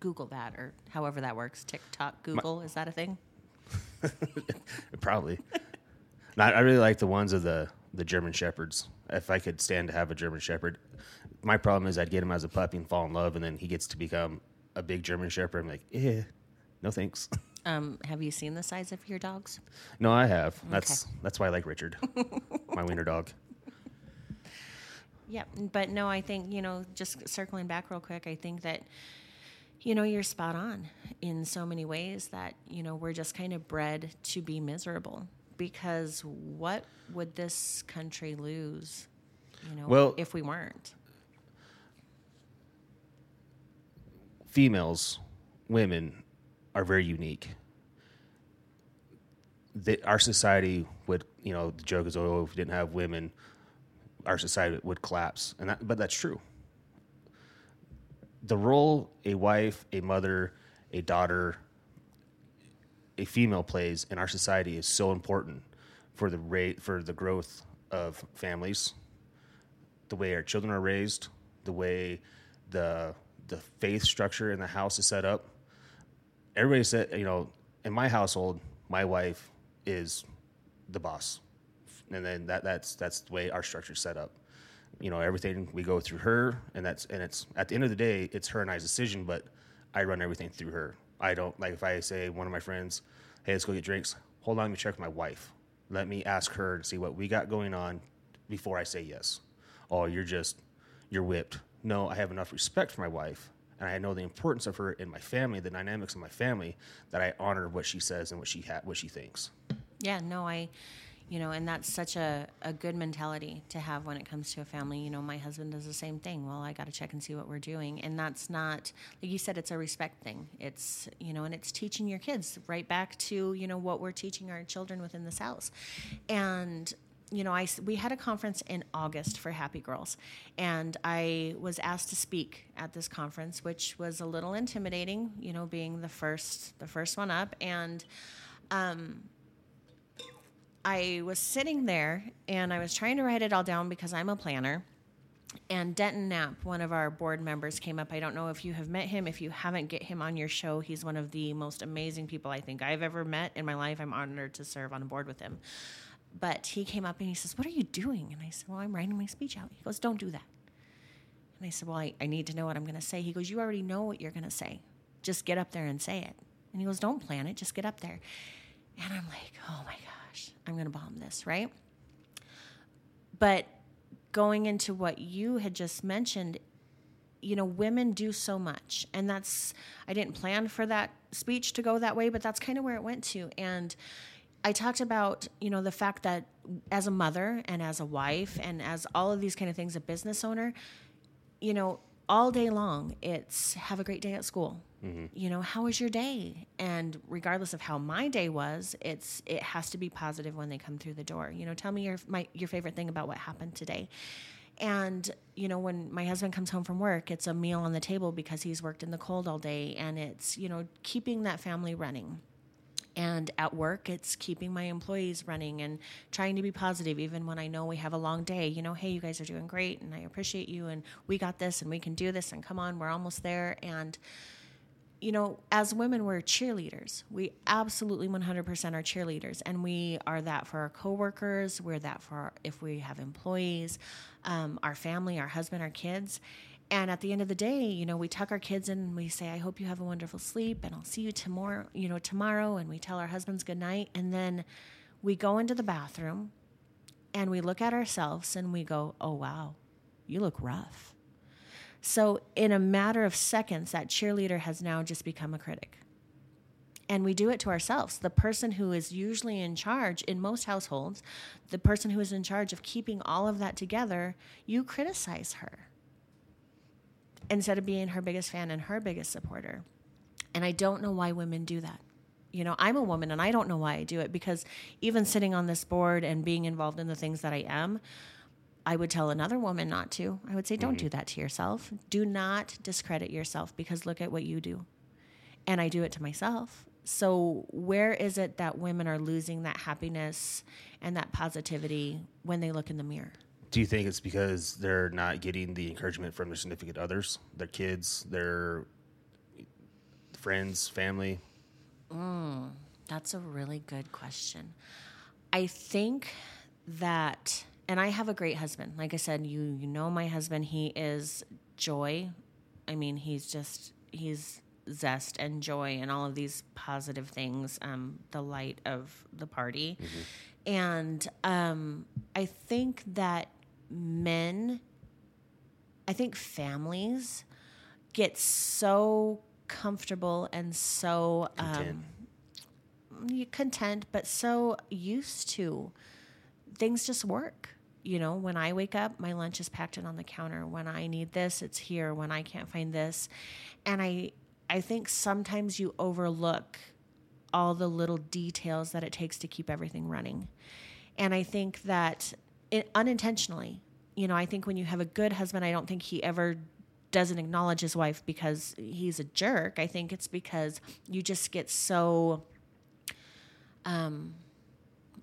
Google that or however that works. TikTok, Google, is that a thing? Probably. I really like the ones of the the German shepherds. If I could stand to have a German shepherd, my problem is I'd get him as a puppy and fall in love, and then he gets to become a big German shepherd. I'm like, yeah, no thanks. Um, have you seen the size of your dogs? no, I have. That's that's why I like Richard, my wiener dog. Yeah, but no, I think, you know, just circling back real quick, I think that, you know, you're spot on in so many ways that, you know, we're just kind of bred to be miserable because what would this country lose, you know, Well- if we weren't? females, women are very unique. That our society would, you know, the joke is, oh, if we didn't have women, our society would collapse, and that, but that's true. The role a wife, a mother, a daughter, a female plays in our society is so important for the rate for the growth of families, the way our children are raised, the way the the faith structure in the house is set up. Everybody said, you know, in my household, my wife is the boss, and then that that's that's the way our structure's set up. You know, everything we go through her, and that's and it's at the end of the day, it's her and I's decision, but I run everything through her. I don't like if I say one of my friends, "Hey, let's go get drinks." Hold on, let me check with my wife. Let me ask her and see what we got going on before I say yes. Oh, you're just you're whipped. No, I have enough respect for my wife, and I know the importance of her in my family, the dynamics of my family, that I honor what she says and what she ha- what she thinks. Yeah, no, I, you know, and that's such a, a good mentality to have when it comes to a family. You know, my husband does the same thing. Well, I got to check and see what we're doing. And that's not, like you said, it's a respect thing. It's, you know, and it's teaching your kids right back to, you know, what we're teaching our children within this house. And, you know, I, we had a conference in August for Happy Girls, and I was asked to speak at this conference, which was a little intimidating, you know, being the first, the first one up. And, um, I was sitting there and I was trying to write it all down because I'm a planner. And Denton Knapp, one of our board members, came up. I don't know if you have met him. If you haven't, get him on your show. He's one of the most amazing people I think I've ever met in my life. I'm honored to serve on a board with him. But he came up and he says, What are you doing? And I said, Well, I'm writing my speech out. He goes, Don't do that. And I said, Well, I, I need to know what I'm going to say. He goes, You already know what you're going to say. Just get up there and say it. And he goes, Don't plan it. Just get up there. And I'm like, Oh my gosh, I'm going to bomb this, right? But going into what you had just mentioned, you know, women do so much. And that's, I didn't plan for that speech to go that way, but that's kind of where it went to. And I talked about, you know, the fact that as a mother and as a wife and as all of these kind of things, a business owner, you know, all day long, it's have a great day at school. You know, how was your day? And regardless of how my day was, it's it has to be positive when they come through the door. You know, tell me your my your favorite thing about what happened today. And you know, when my husband comes home from work, it's a meal on the table because he's worked in the cold all day, and it's you know keeping that family running. And at work, it's keeping my employees running and trying to be positive, even when I know we have a long day. You know, hey, you guys are doing great, and I appreciate you, and we got this, and we can do this, and come on, we're almost there. And you know, as women, we're cheerleaders. We absolutely 100% are cheerleaders. And we are that for our coworkers. We're that for our, if we have employees, um, our family, our husband, our kids. And at the end of the day, you know, we tuck our kids in and we say, I hope you have a wonderful sleep and I'll see you tomorrow, you know, tomorrow. And we tell our husbands good night. And then we go into the bathroom and we look at ourselves and we go, oh, wow, you look rough. So, in a matter of seconds, that cheerleader has now just become a critic. And we do it to ourselves. The person who is usually in charge in most households, the person who is in charge of keeping all of that together, you criticize her instead of being her biggest fan and her biggest supporter. And I don't know why women do that. You know, I'm a woman and I don't know why I do it because even sitting on this board and being involved in the things that I am, I would tell another woman not to. I would say, don't mm-hmm. do that to yourself. Do not discredit yourself because look at what you do. And I do it to myself. So, where is it that women are losing that happiness and that positivity when they look in the mirror? Do you think it's because they're not getting the encouragement from their significant others, their kids, their friends, family? Mm, that's a really good question. I think that, and I have a great husband. Like I said, you you know my husband. He is joy. I mean, he's just he's zest and joy and all of these positive things. Um, the light of the party, mm-hmm. and um, I think that men, I think families get so comfortable and so content. Um, content, but so used to things just work. You know, when I wake up, my lunch is packed in on the counter. When I need this, it's here. When I can't find this, and I, I think sometimes you overlook all the little details that it takes to keep everything running. And I think that it, unintentionally. You know, I think when you have a good husband, I don't think he ever doesn't acknowledge his wife because he's a jerk. I think it's because you just get so um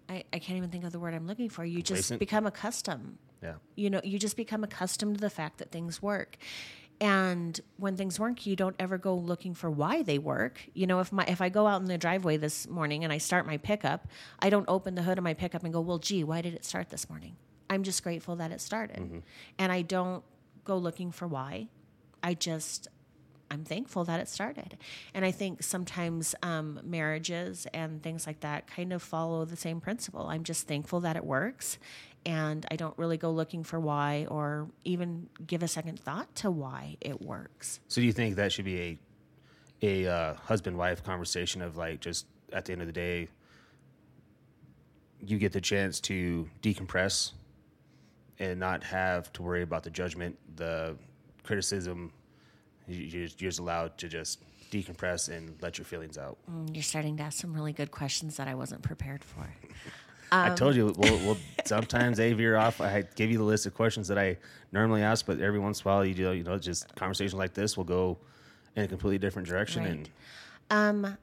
I, I can't even think of the word I'm looking for. You just become accustomed. Yeah. You know, you just become accustomed to the fact that things work. And when things work, you don't ever go looking for why they work. You know, if my if I go out in the driveway this morning and I start my pickup, I don't open the hood of my pickup and go, "Well, gee, why did it start this morning?" I'm just grateful that it started. Mm-hmm. And I don't go looking for why. I just I'm thankful that it started. And I think sometimes um, marriages and things like that kind of follow the same principle. I'm just thankful that it works. And I don't really go looking for why or even give a second thought to why it works. So, do you think that should be a, a uh, husband wife conversation of like just at the end of the day, you get the chance to decompress and not have to worry about the judgment, the criticism. You're just allowed to just decompress and let your feelings out. Mm, you're starting to ask some really good questions that I wasn't prepared for. Um, I told you, we'll, we'll sometimes they veer off. I give you the list of questions that I normally ask, but every once in a while, you do, you know, just conversations like this will go in a completely different direction. Right. And um,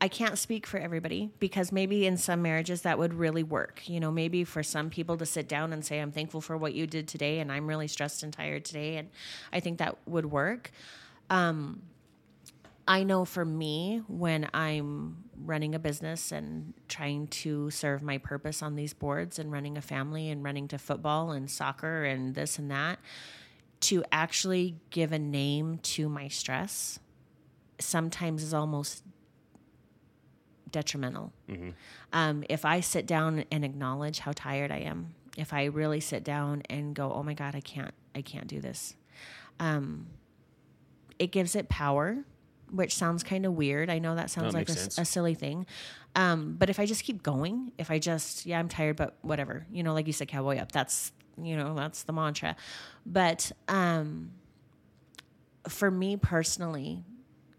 I can't speak for everybody because maybe in some marriages that would really work. You know, maybe for some people to sit down and say, I'm thankful for what you did today and I'm really stressed and tired today. And I think that would work. Um, I know for me, when I'm running a business and trying to serve my purpose on these boards and running a family and running to football and soccer and this and that, to actually give a name to my stress sometimes is almost detrimental. Mm-hmm. Um, if I sit down and acknowledge how tired I am, if I really sit down and go, "Oh my God, I can't, I can't do this," um, it gives it power, which sounds kind of weird. I know that sounds like a, a, silly thing, um, but if I just keep going, if I just, yeah, I'm tired, but whatever, you know, like you said, cowboy up. That's you know, that's the mantra. But um, for me personally,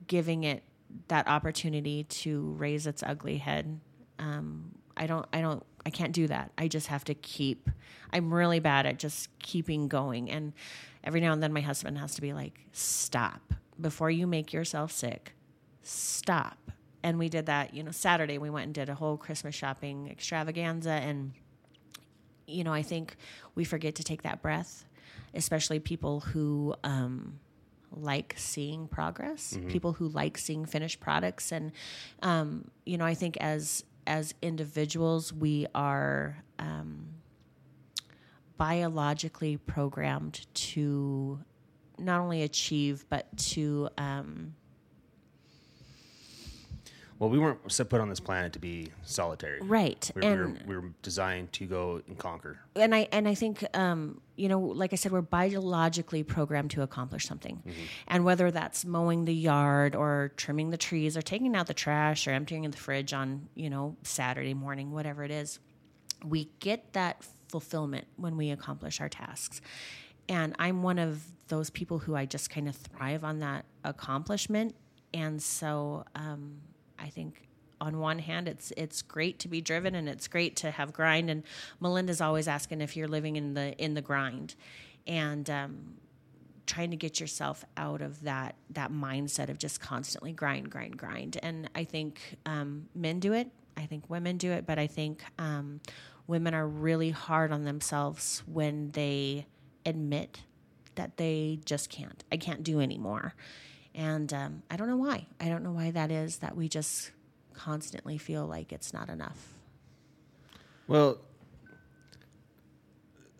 giving it that opportunity to raise its ugly head. Um, I don't, I don't, I can't do that. I just have to keep, I'm really bad at just keeping going. And every now and then my husband has to be like, stop before you make yourself sick. Stop. And we did that, you know, Saturday we went and did a whole Christmas shopping extravaganza. And, you know, I think we forget to take that breath, especially people who, um, like seeing progress, mm-hmm. people who like seeing finished products, and um, you know, I think as as individuals, we are um, biologically programmed to not only achieve but to um, Well, we weren't put on this planet to be solitary. Right. We, we, were, and we were designed to go and conquer. and I and I think um, you know, like I said, we're biologically programmed to accomplish something, and whether that's mowing the yard or trimming the trees or taking out the trash or emptying the fridge on you know Saturday morning, whatever it is, we get that fulfillment when we accomplish our tasks. And I'm one of those people who I just kind of thrive on that accomplishment, and so um, I think on one hand it's it's great to be driven and it's great to have grind. And melinda's always asking if you're living in the in the grind. And um, trying to get yourself out of that that mindset of just constantly grind grind grind. And i think um, men do it. I think women do it. But i think um, women are really hard on themselves when they admit that they just can't i can't do anymore and um, i don't know why i don't know why that is that we just constantly feel like it's not enough. Well,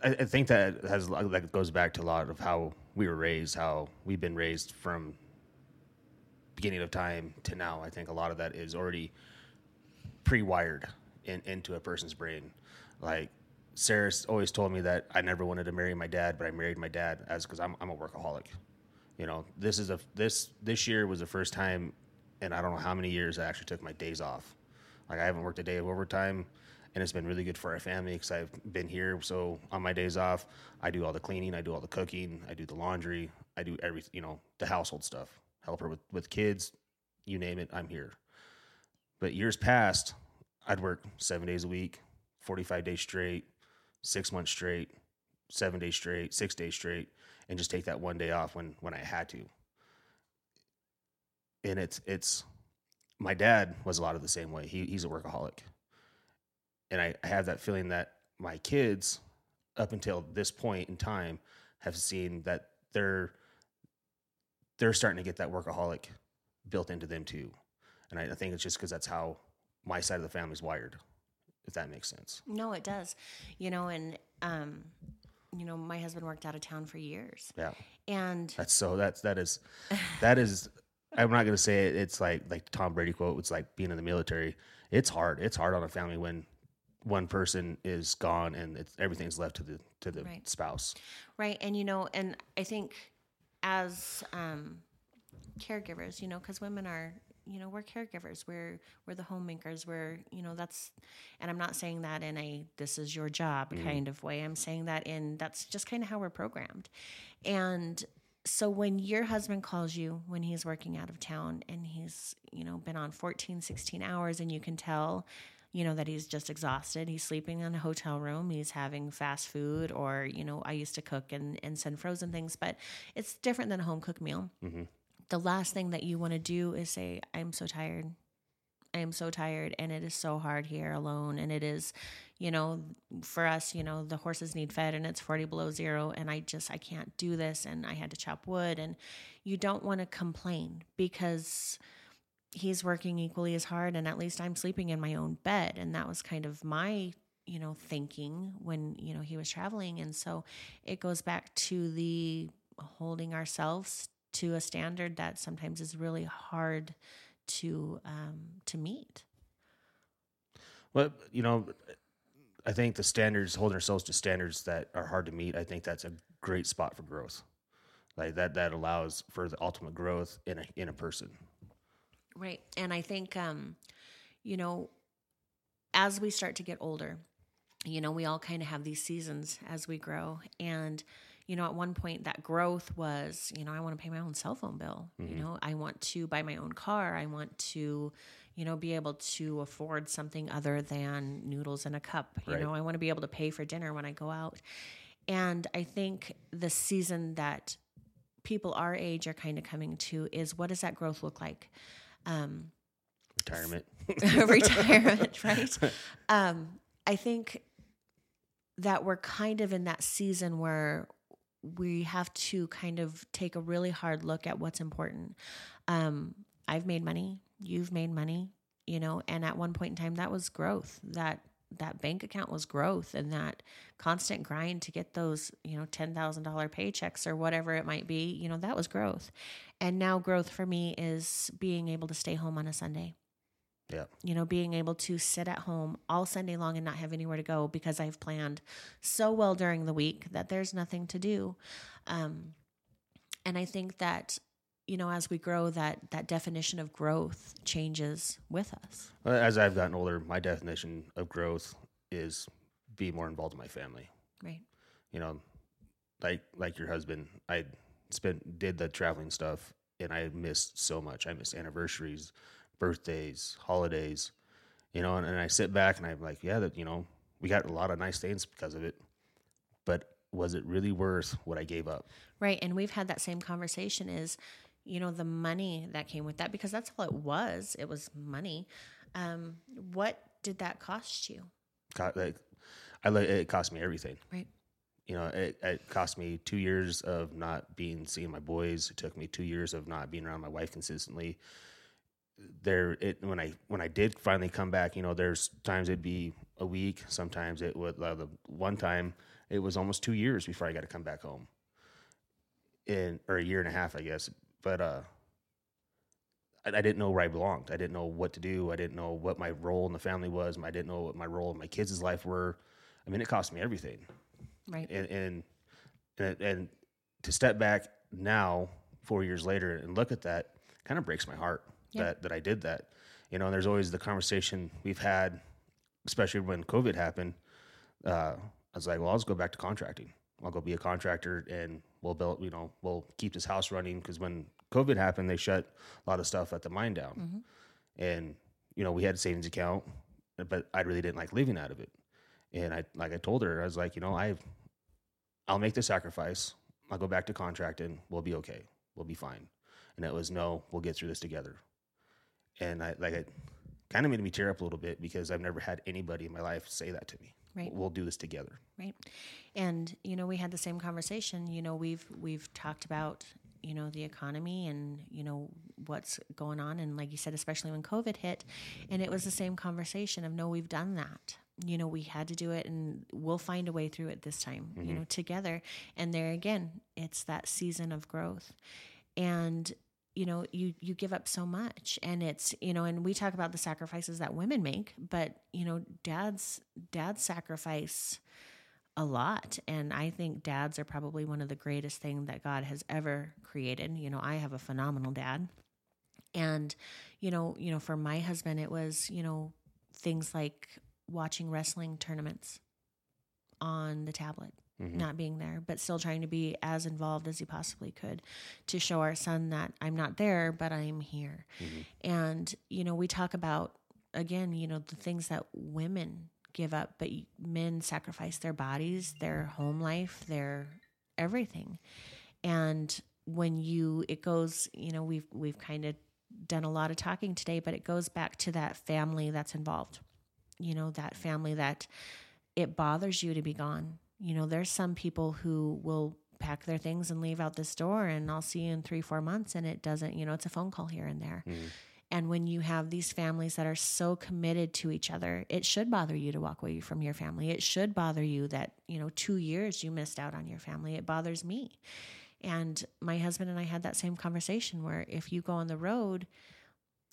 I, I think that has that goes back to a lot of how we were raised, how we've been raised from beginning of time to now. I think a lot of that is already pre-wired in, into a person's brain. Like Sarah's always told me that I never wanted to marry my dad, but I married my dad as because I'm I'm a workaholic. You know, this is a this this year was the first time, and I don't know how many years I actually took my days off. Like I haven't worked a day of overtime, and it's been really good for our family because I've been here. So on my days off, I do all the cleaning, I do all the cooking, I do the laundry, I do everything. You know, the household stuff. Help her with with kids, you name it, I'm here. But years past, I'd work seven days a week, 45 days straight, six months straight, seven days straight, six days straight, and just take that one day off when when I had to. And it's it's my dad was a lot of the same way. He he's a workaholic. And I, I have that feeling that my kids, up until this point in time, have seen that they're they're starting to get that workaholic built into them too. And I, I think it's just because that's how my side of the family's wired, if that makes sense. No, it does. You know, and um, you know, my husband worked out of town for years, Yeah. and That's so that's that is that is I'm not gonna say it, it's like like Tom Brady quote, it's like being in the military. It's hard. It's hard on a family when one person is gone and it's, everything's left to the to the Right. spouse. right, and you know, and I think as um, caregivers, you know, because women are, you know, we're caregivers. We're we're the homemakers. We're, you know, that's, and I'm not saying that in a this is your job mm-hmm. kind of way. I'm saying that in that's just kind of how we're programmed, and so when your husband calls you when he's working out of town and he's you know been on 14 16 hours and you can tell you know that he's just exhausted he's sleeping in a hotel room he's having fast food or you know i used to cook and, and send frozen things but it's different than a home cooked meal mm-hmm. The last thing that you want to do is say i'm so tired. I am so tired and it is so hard here alone and it is you know for us you know the horses need fed and it's 40 below zero and i just i can't do this and i had to chop wood and you don't want to complain because he's working equally as hard and at least i'm sleeping in my own bed and that was kind of my you know thinking when you know he was traveling and so it goes back to the holding ourselves to a standard that sometimes is really hard to um to meet Well, you know, I think the standards holding ourselves to standards that are hard to meet, I think that's a great spot for growth. Like that that allows for the ultimate growth in a in a person. Right. And I think, um, you know, as we start to get older, you know, we all kind of have these seasons as we grow. And, you know, at one point that growth was, you know, I want to pay my own cell phone bill. You know, I want to buy my own car. I want to, you know, be able to afford something other than noodles in a cup. You Right. know, I want to be able to pay for dinner when I go out. And I think the season that people our age are kind of coming to is what does that growth look like? Um, Retirement. retirement, right? Um, I think that we're kind of in that season where we have to kind of take a really hard look at what's important. Um, I've made money, you've made money, you know, and at one point in time that was growth. That that bank account was growth and that constant grind to get those, you know, $10,000 paychecks or whatever it might be, you know, that was growth. And now growth for me is being able to stay home on a Sunday Yeah. You know, being able to sit at home all Sunday long and not have anywhere to go because I've planned so well during the week that there's nothing to do. Um, and I think that you know as we grow that that definition of growth changes with us As I've gotten older, my definition of growth is be more involved in my family. right You know, like like your husband, I spent did the traveling stuff, and I missed so much. I missed anniversaries, birthdays, holidays. You know, and, and I sit back and I'm like, yeah, that you know, we got a lot of nice things because of it, but was it really worth what I gave up? right and we've had that same conversation is you know the money that came with that because that's all it was it was money um what did that cost you Co- like, I it cost me everything. right you know, it, it cost me two years of not being seeing my boys. It took me two years of not being around my wife consistently. There, it when I when I did finally come back, you know, there's times it'd be a week. Sometimes it would. Uh, the one time it was almost two years before I got to come back home. In or a year and a half, I guess. But uh, I, I didn't know where I belonged. I didn't know what to do. I didn't know what my role in the family was. I didn't know what my role in my kids' life were. I mean, it cost me everything right and and and, and to step back now four years later and look at that kind of breaks my heart Yeah. that that I did that you know and there's always the conversation we've had especially when COVID happened uh, I was like well I'll just go back to contracting I'll go be a contractor and we'll build you know we'll keep this house running because when COVID happened they shut a lot of stuff at the mine down and you know we had a savings account but I really didn't like living out of it and I like I told her I was like you know I I'll make the sacrifice. I'll go back to contracting. We'll be okay. We'll be fine. And it was no, we'll get through this together. And I like it kind of made me tear up a little bit because I've never had anybody in my life say that to me. Right. We'll do this together. right and you know we had the same conversation you know we've we've talked about you know the economy and you know what's going on and like you said especially when covid hit and it was the same conversation of no we've done that you know we had to do it and we'll find a way through it this time you mm-hmm. know together and there again it's that season of growth and you know you you give up so much. And it's you know and we talk about the sacrifices that women make but you know dads dads sacrifice a lot. And i think dads are probably one of the greatest thing that god has ever created. You know i have a phenomenal dad. And you know you know for my husband it was you know things like watching wrestling tournaments on the tablet Mm-hmm. not being there but still trying to be as involved as he possibly could to show our son that i'm not there but i'm here. Mm-hmm. And you know we talk about again you know the things that women give up but men sacrifice their bodies their home life their everything. And when you it goes you know we've we've kind of done a lot of talking today but it goes back to that family that's involved. You know that family that it bothers you to be gone you know there's some people who will pack their things and leave out this door and i'll see you in three four months and it doesn't you know it's a phone call here and there. Mm. And when you have these families that are so committed to each other it should bother you to walk away from your family. It should bother you that you know two years you missed out on your family. It bothers me. And my husband and i had that same conversation where if you go on the road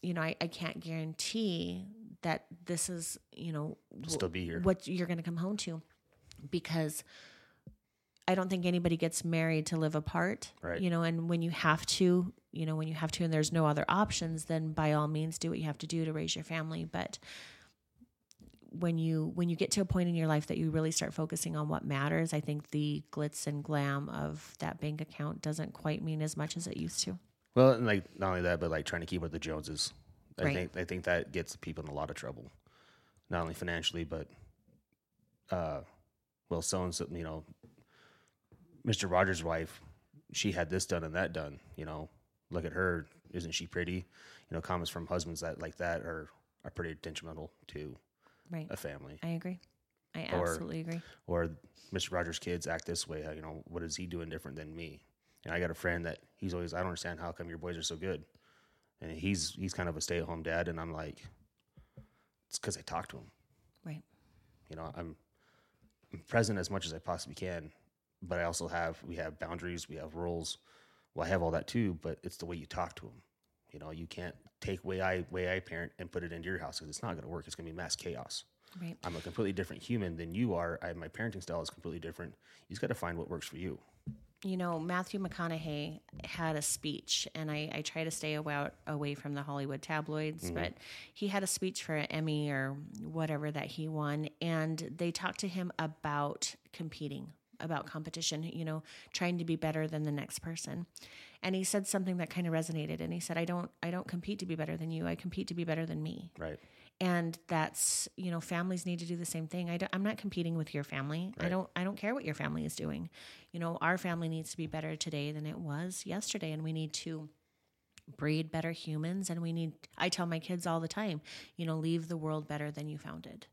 you know i, I can't guarantee that this is you know Still be here. what you're going to come home to because I don't think anybody gets married to live apart. Right. You know, and when you have to, you know, when you have to and there's no other options, then by all means do what you have to do to raise your family. But when you when you get to a point in your life that you really start focusing on what matters, I think the glitz and glam of that bank account doesn't quite mean as much as it used to. Well, and like not only that, but like trying to keep up with the Joneses. I Right. think I think that gets people in a lot of trouble, not only financially, but uh, well, so and so, you know, Mr. Rogers' wife, she had this done and that done. You know, look at her, isn't she pretty? You know, comments from husbands that like that are are pretty detrimental to Right. a family. I agree. I Or- absolutely agree. or Mr. Rogers' kids act this way. You know, what is he doing different than me? And I got a friend that he's always, I don't understand how come your boys are so good. And he's he's kind of a stay at home dad, and I'm like, it's because I talk to him. Right. You know, I'm, I'm present as much as I possibly can, but I also have we have boundaries, we have rules. Well, I have all that too, but it's the way you talk to them. You know, you can't take way I way I parent and put it into your house because it's not going to work. It's going to be mass chaos. Right. I'm a completely different human than you are. I, my parenting style is completely different. You just got to find what works for you. You know, Matthew McConaughey had a speech, and I, I try to stay away, away from the Hollywood tabloids, mm-hmm. but he had a speech for an Emmy or whatever that he won, and they talked to him about competing, about competition, you know, trying to be better than the next person. And he said something that kind of resonated, and he said, "I don't, I don't compete to be better than you. I compete to be better than me." Right. And that's you know families need to do the same thing. I am not competing with your family. I don't i don't care what your family is doing. You know our family needs to be better today than it was yesterday and we need to breed better humans and we need i tell my kids all the time you know leave the world better than you found it.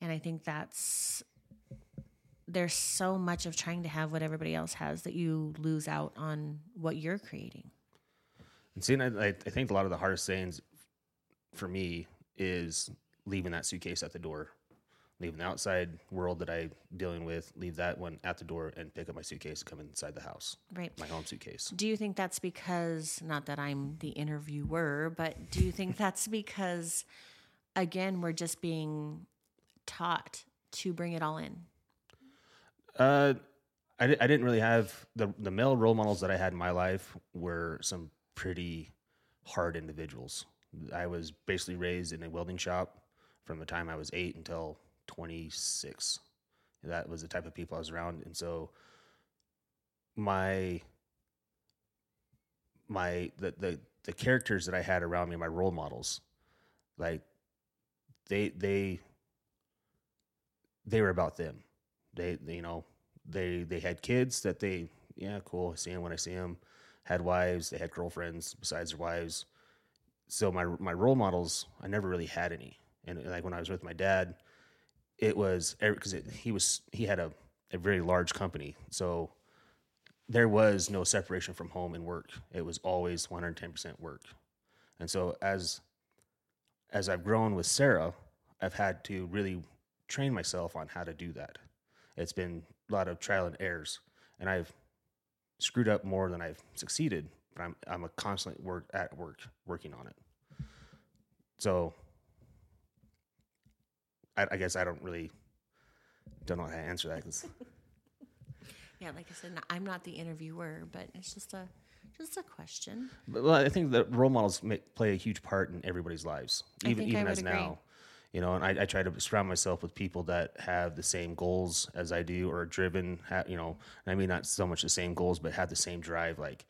And i think that's there's so much of trying to have what everybody else has that you lose out on what you're creating. And seeing, I, I I think a lot of the hardest things for me is leaving that suitcase at the door, leaving the outside world that I'm dealing with, leave that one at the door, and pick up my suitcase and come inside the house, right my home suitcase. Do you think that's because, not that I'm the interviewer, but do you think that's because, again, we're just being taught to bring it all in? Uh, I, I didn't really have the the male role models that I had in my life were some pretty hard individuals. I was basically raised in a welding shop from the time I was eight until 26. That was the type of people I was around, and so my my the the the characters that I had around me, my role models, like they they they were about them. They, they you know they they had kids that they yeah cool I see them when I see them. Had wives, they had girlfriends besides their wives. So my my role models, I never really had any. And like when I was with my dad, it was because he was he had a a very large company, so there was no separation from home and work. It was always 110% work. And so as as I've grown with Sarah, I've had to really train myself on how to do that. It's been a lot of trial and errors, and I've screwed up more than I've succeeded. But I'm I'm a constant work at work working on it. So I, I guess I don't really don't know how to answer that 'cause- Yeah, like I said, I'm not the interviewer, but it's just a just a question. But, well, I think that role models make, play a huge part in everybody's lives, even even as agree. now. You know, and I, I try to surround myself with people that have the same goals as I do, or are driven. Ha, you know, I mean not so much the same goals, but have the same drive. Like,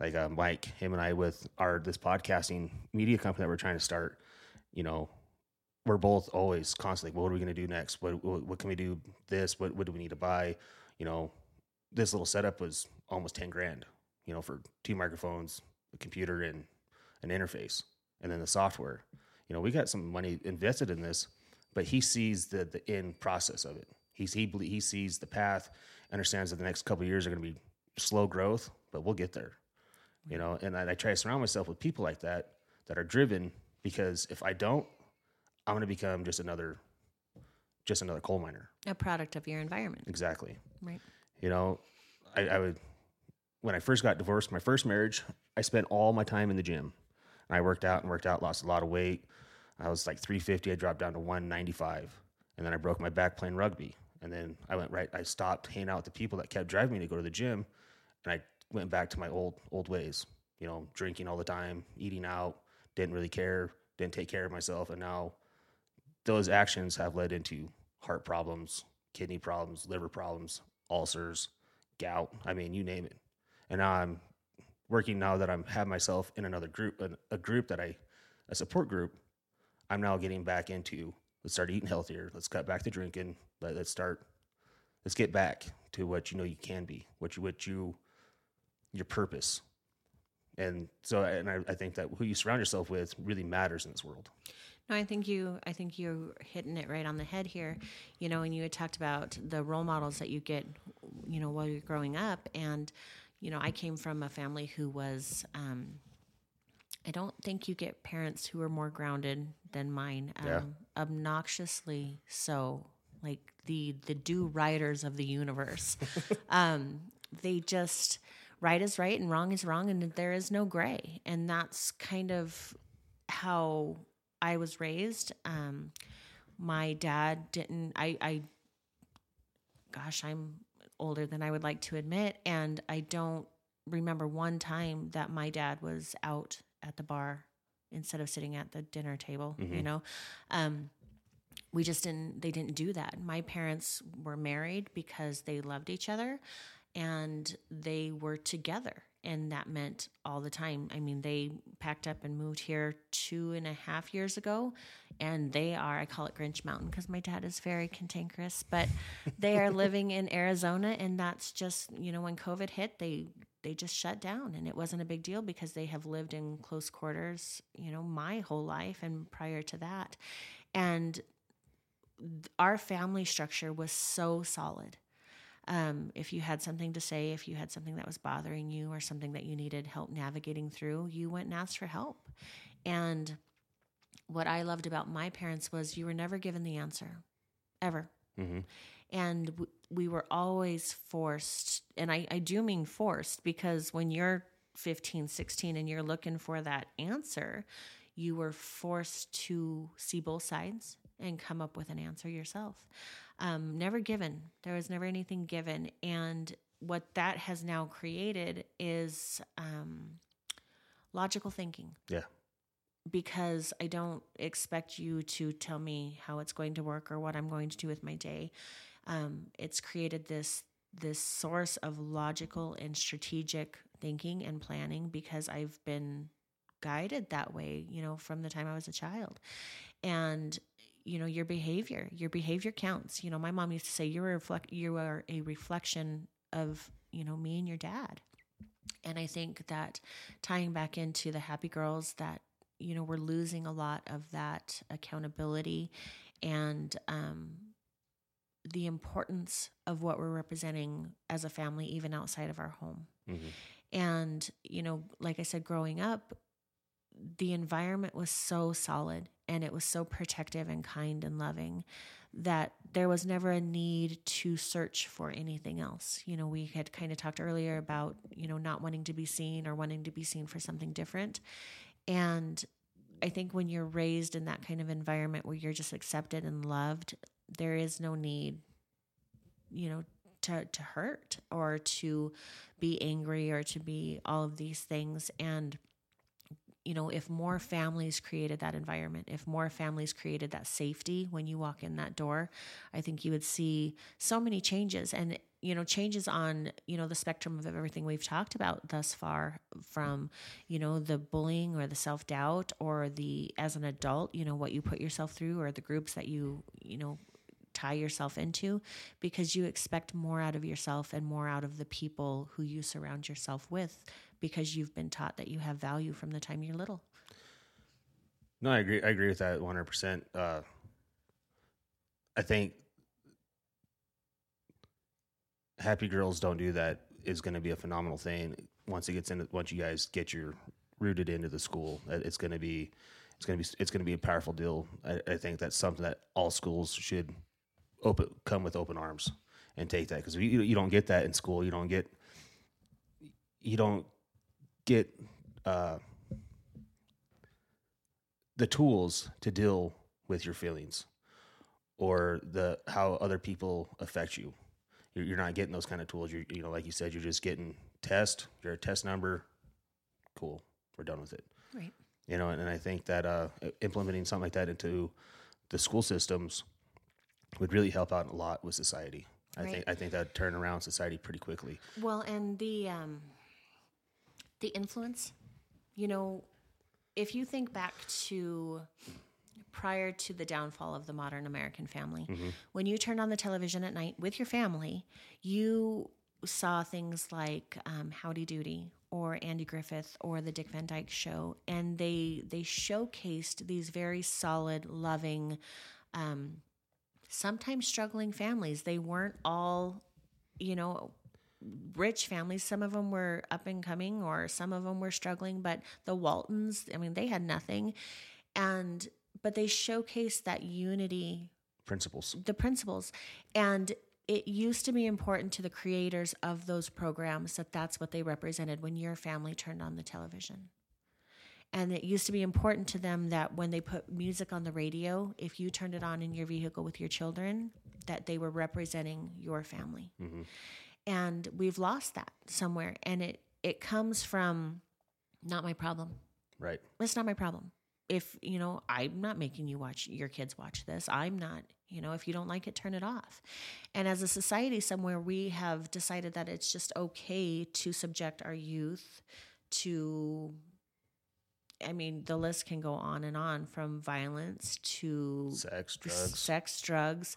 like um, Mike, him and I with our this podcasting media company that we're trying to start. You know, we're both always constantly. What are we going to do next? What, what what can we do? This. What what do we need to buy? You know, this little setup was almost ten grand. You know, for two microphones, a computer, and an interface, and then the software. You know, we got some money invested in this, but he sees the the end process of it. He's he he sees the path, understands that the next couple years are going to be slow growth, but we'll get there. You know, and I, I try to surround myself with people like that that are driven because if I don't, I'm going to become just another just another coal miner. A product of your environment, Exactly. right? You know, I, I would when I first got divorced, my first marriage, I spent all my time in the gym. and I worked out and worked out, lost a lot of weight. I was like 350. I dropped down to 195, and then I broke my back playing rugby. And then I went right. I stopped hanging out with the people that kept driving me to go to the gym, and I went back to my old old ways. You know, drinking all the time, eating out, didn't really care, didn't take care of myself, and now those actions have led into heart problems, kidney problems, liver problems, ulcers, gout. I mean, you name it. And now I'm working now that I'm have myself in another group, a, group that I, a support group. I'm now getting back into. Let's start eating healthier. Let's cut back the drinking. Let, let's start. Let's get back to what you know you can be. What you what you, your purpose. And so, and I, I think that who you surround yourself with really matters in this world. No, I think you I think you're hitting it right on the head here. You know, and you had talked about the role models that you get, you know, while you're growing up. And, you know, I came from a family who was um I don't think you get parents who are more grounded than mine. Um Yeah. obnoxiously so. Like the the do riders of the universe. um they just right is right and wrong is wrong, and there is no gray. And that's kind of how I was raised. Um, my dad didn't, I, I, gosh, I'm older than I would like to admit. And I don't remember one time that my dad was out at the bar instead of sitting at the dinner table, you know? Um, we just didn't they didn't do that my parents were married because they loved each other and they were together and that meant all the time i mean they packed up and moved here two and a half years ago and they are i call it grinch mountain because my dad is very cantankerous but they are living in arizona and that's just you know when covid hit they they just shut down and it wasn't a big deal because they have lived in close quarters you know my whole life and prior to that and our family structure was so solid. Um, if you had something to say, if you had something that was bothering you or something that you needed help navigating through, you went and asked for help. And what I loved about my parents was you were never given the answer, ever. And w- we were always forced, and I, I do mean forced because when you're 15, 16 and you're looking for that answer, you were forced to see both sides and come up with an answer yourself. Um, never given. There was never anything given. And what that has now created is um, logical thinking Yeah. because I don't expect you to tell me how it's going to work or what I'm going to do with my day. Um, it's created this this source of logical and strategic thinking and planning because I've been guided that way, you know, from the time I was a child. And you know, your behavior, your behavior counts. You know, my mom used to say you're a reflect you are a reflection of, you know, me and your dad. And I think that tying back into the happy girls that you know we're losing a lot of that accountability and um, the importance of what we're representing as a family even outside of our home and you know like i said growing up the environment was so solid and it was so protective and kind and loving that there was never a need to search for anything else. You know, we had kind of talked earlier about, you know, not wanting to be seen or wanting to be seen for something different. And I think when you're raised in that kind of environment where you're just accepted and loved, there is no need, you know, to, to hurt or to be angry or to be all of these things. And you know, if more families created that environment, if more families created that safety when you walk in that door, I think you would see so many changes. And, you know, changes on, you know, the spectrum of everything we've talked about thus far from, you know, the bullying or the self doubt or the, as an adult, you know, what you put yourself through or the groups that you, you know, tie yourself into because you expect more out of yourself and more out of the people who you surround yourself with because you've been taught that you have value from the time you're little. No, I agree. I agree with that 100. percent uh, I think Happy Girls Don't Do That is going to be a phenomenal thing once it gets into once you guys get your rooted into the school. It's going to be it's going to be it's going to be a powerful deal. I, I think that's something that all schools should open come with open arms and take that because you you don't get that in school. You don't get you don't get uh, the tools to deal with your feelings or the how other people affect you. You're, you're not getting those kind of tools. You're, you know, like you said, you're just getting test. You're a test number. Cool. We're done with it. Right. You know, and, and I think that uh, implementing something like that into the school systems would really help out a lot with society. I Right. think I think that turn around society pretty quickly. Well, and the um, the influence, you know, if you think back to prior to the downfall of the modern American family, when you turned on the television at night with your family, you saw things like um, Howdy Doody or Andy Griffith or the Dick Van Dyke Show, and they they showcased these very solid, loving, um, sometimes struggling families. They weren't all, you know, rich families. Some of them were up and coming, or some of them were struggling. But the Waltons, I mean, they had nothing, and but they showcased that unity Principles. the principles and it used to be important to the creators of those programs that that's what they represented when your family turned on the television. And it used to be important to them that when they put music on the radio, if you turned it on in your vehicle with your children, that they were representing your family. Mm-hmm. And we've lost that somewhere. And it, it comes from not my problem. Right. It's not my problem. If, you know, I'm not making you watch your kids watch this. I'm not, you know, if you don't like it, turn it off. And as a society somewhere, we have decided that it's just okay to subject our youth to I mean, the list can go on and on from violence to Sex, drugs. sex, drugs,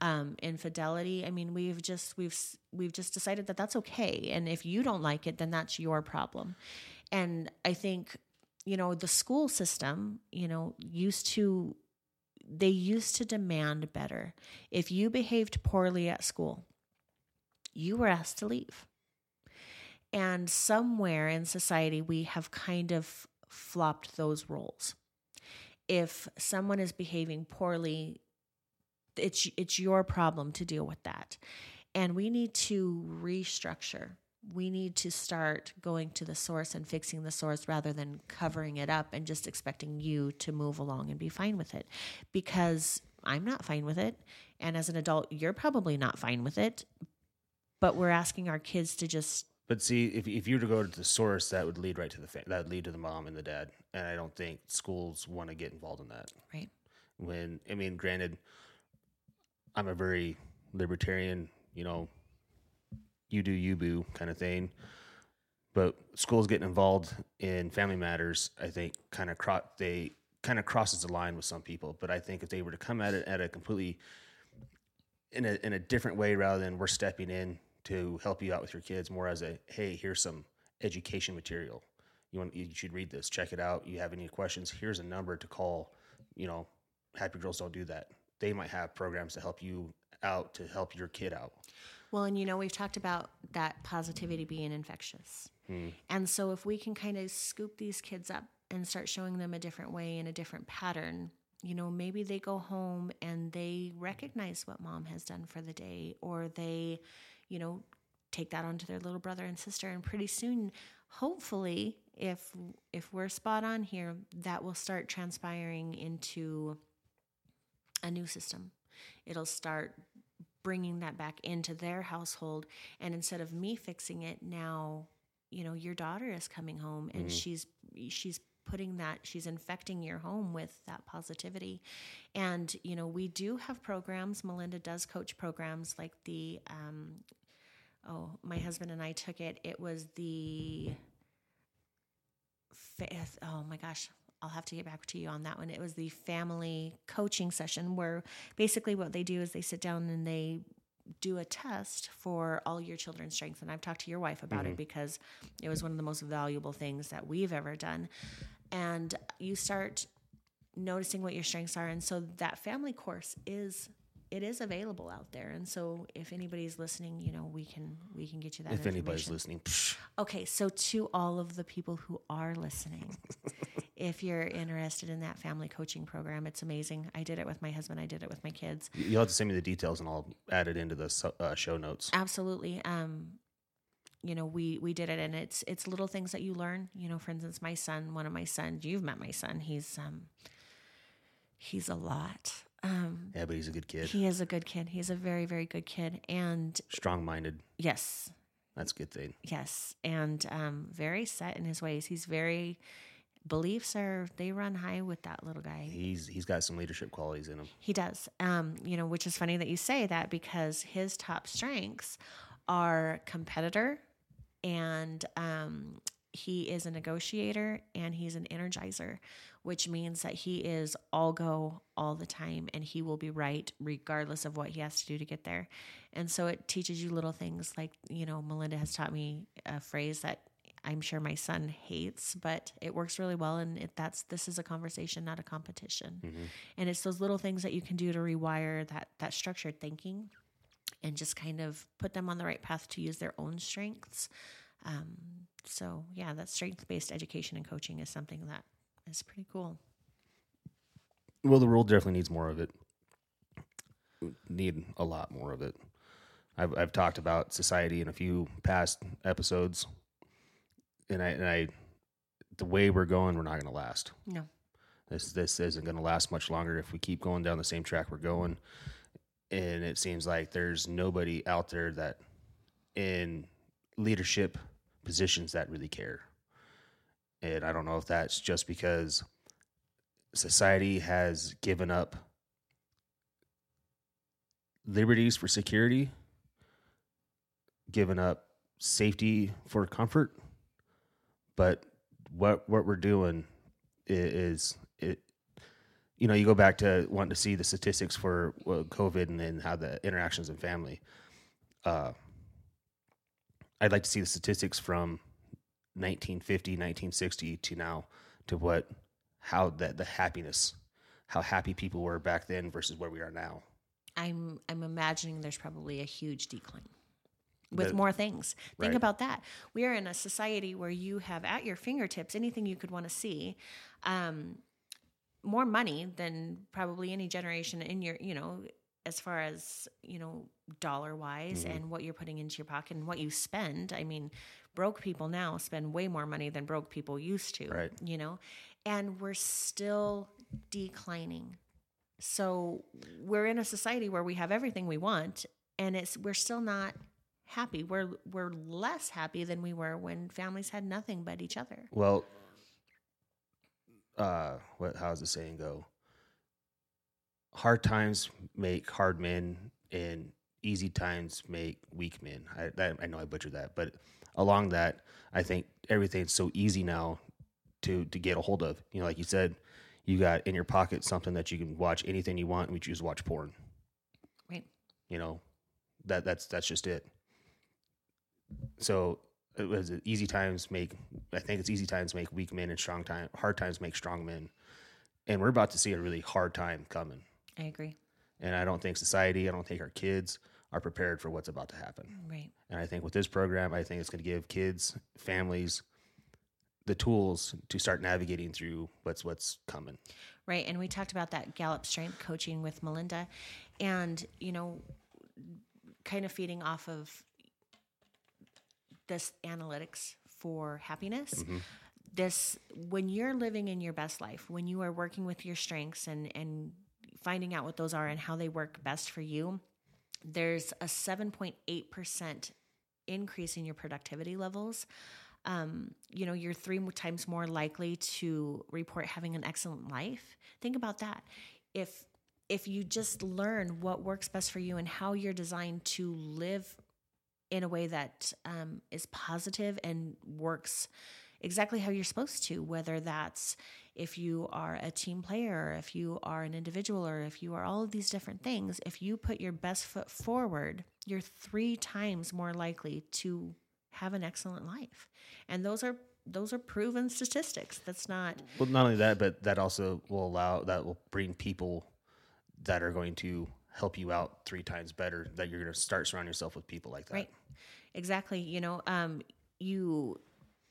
um, infidelity. I mean, we've just we've we've just decided that that's okay, and if you don't like it, then that's your problem. And I think you know the school system, you know, used to they used to demand better. If you behaved poorly at school, you were asked to leave. And somewhere in society, we have kind of flopped those roles. If someone is behaving poorly, it's it's your problem to deal with that. And we need to restructure. We need to start going to the source and fixing the source rather than covering it up and just expecting you to move along and be fine with it. Because I'm not fine with it. And as an adult, you're probably not fine with it. But we're asking our kids to just But see, if if you were to go to the source, that would lead right to the fa- that would lead to the mom and the dad, and I don't think schools want to get involved in that. right. When I mean, granted, I'm a very libertarian, you know, you do you boo kind of thing, but schools getting involved in family matters, I think, kind of cro- they kind of crosses the line with some people. But I think if they were to come at it at a completely in a in a different way rather than we're stepping in to help you out with your kids more as a hey here's some education material. You want you should read this. Check it out. You have any questions? Here's a number to call you know happy girls don't do that. They might have programs to help you out to help your kid out. Well, and you know, we've talked about that positivity being infectious. Hmm. And so if we can kind of scoop these kids up and start showing them a different way and a different pattern, you know, maybe they go home and they recognize what mom has done for the day or they, you know, take that on to their little brother and sister. And pretty soon hopefully if if we're spot on here that will start transpiring into a new system. It'll start bringing that back into their household. And instead of me fixing it now you know your daughter is coming home and mm-hmm. she's she's putting that she's infecting your home with that positivity and you know we do have programs melinda does coach programs like the um oh my husband and i took it it was the fifth oh my gosh I'll have to get back to you on that one. It was the family coaching session where basically what they do is they sit down and they do a test for all your children's strengths. And I've talked to your wife about it because it was one of the most valuable things that we've ever done. And you start noticing what your strengths are. And so that family course is it is available out there. And so if anybody's listening, you know, we can we can get you that if anybody's listening psh, Okay, so to all of the people who are listening, if you're interested in that family coaching program, it's amazing. I did it with my husband, I did it with my kids. you'll have to send me the details and i'll add it into the uh, show notes Absolutely. Um you know, we we did it and it's it's little things that you learn. You know, for instance, my son, one of my sons, you've met my son. He's um he's a lot. Um yeah but he's a good kid he is a good kid. He's a very very good kid and strong-minded yes, that's a good thing Yes, and um, very set in his ways. He's very beliefs are they run high with that little guy. he's he's got some leadership qualities in him He does. Um, you know, which is funny that you say that because his top strengths are competitor and um, he is a negotiator and he's an energizer, which means that he is all go all the time and he will be right regardless of what he has to do to get there. And so it teaches you little things like, you know, Melinda has taught me a phrase that I'm sure my son hates, but it works really well. And it, that's this is a conversation, not a competition. And it's those little things that you can do to rewire that that structured thinking, and just kind of put them on the right path to use their own strengths. Um, so yeah, that strength based education and coaching is something that is pretty cool. Well, the world definitely needs more of it. Need a lot more of it. I've, I've talked about society in a few past episodes, and I and I, the way we're going, we're not going to last. No. This this isn't going to last much longer if we keep going down the same track we're going. And it seems like there's nobody out there that in leadership positions that really care. And I don't know if that's just because society has given up liberties for security, given up safety for comfort, but what what we're doing is it you know you go back to wanting to see the statistics for well, covid and then how the interactions in family uh, i'd like to see the statistics from 1950 1960 to now to what how that the happiness how happy people were back then versus where we are now I'm I'm imagining there's probably a huge decline with The- more things. Think Right. about that. We are in a society where you have at your fingertips anything you could want to see. Um, more money than probably any generation in your, you know, as far as, you know, dollar wise Mm-hmm. and what you're putting into your pocket and what you spend. I mean, broke people now spend way more money than broke people used to, Right. you know, and we're still declining. So we're in a society where we have everything we want and it's we're still not happy. We're we're less happy than we were when families had nothing but each other. well uh what how's the saying go? Hard times make hard men and easy times make weak men. I that, i know i butchered that but along that i think everything's so easy now to to get a hold of. You know like you said you got in your pocket something that you can watch anything you want we choose to watch porn. Right. you know that that's that's just it. So it was easy times make i think it's easy times make weak men and strong time hard times make strong men and we're about to see a really hard time coming I agree. and i don't think society i don't think our kids are prepared for what's about to happen Right. and i think with this program i think it's going to give kids families the tools to start navigating through what's what's coming Right. And we talked about that Gallup strength coaching with Melinda and, you know, kind of feeding off of this analytics for happiness. This when you're living in your best life, when you are working with your strengths and and finding out what those are and how they work best for you, there's a 7.8% increase in your productivity levels. Um, you know, you're three times more likely to report having an excellent life. Think about that. If if you just learn what works best for you and how you're designed to live in a way that um, is positive and works exactly how you're supposed to, whether that's if you are a team player, if you are an individual, or if you are all of these different things, if you put your best foot forward, you're three times more likely to have an excellent life. And those are those are proven statistics. That's not well not only that but that also will allow that will bring people that are going to help you out three times better that you're going to start surrounding yourself with people like that Right. Exactly. You know, um, you,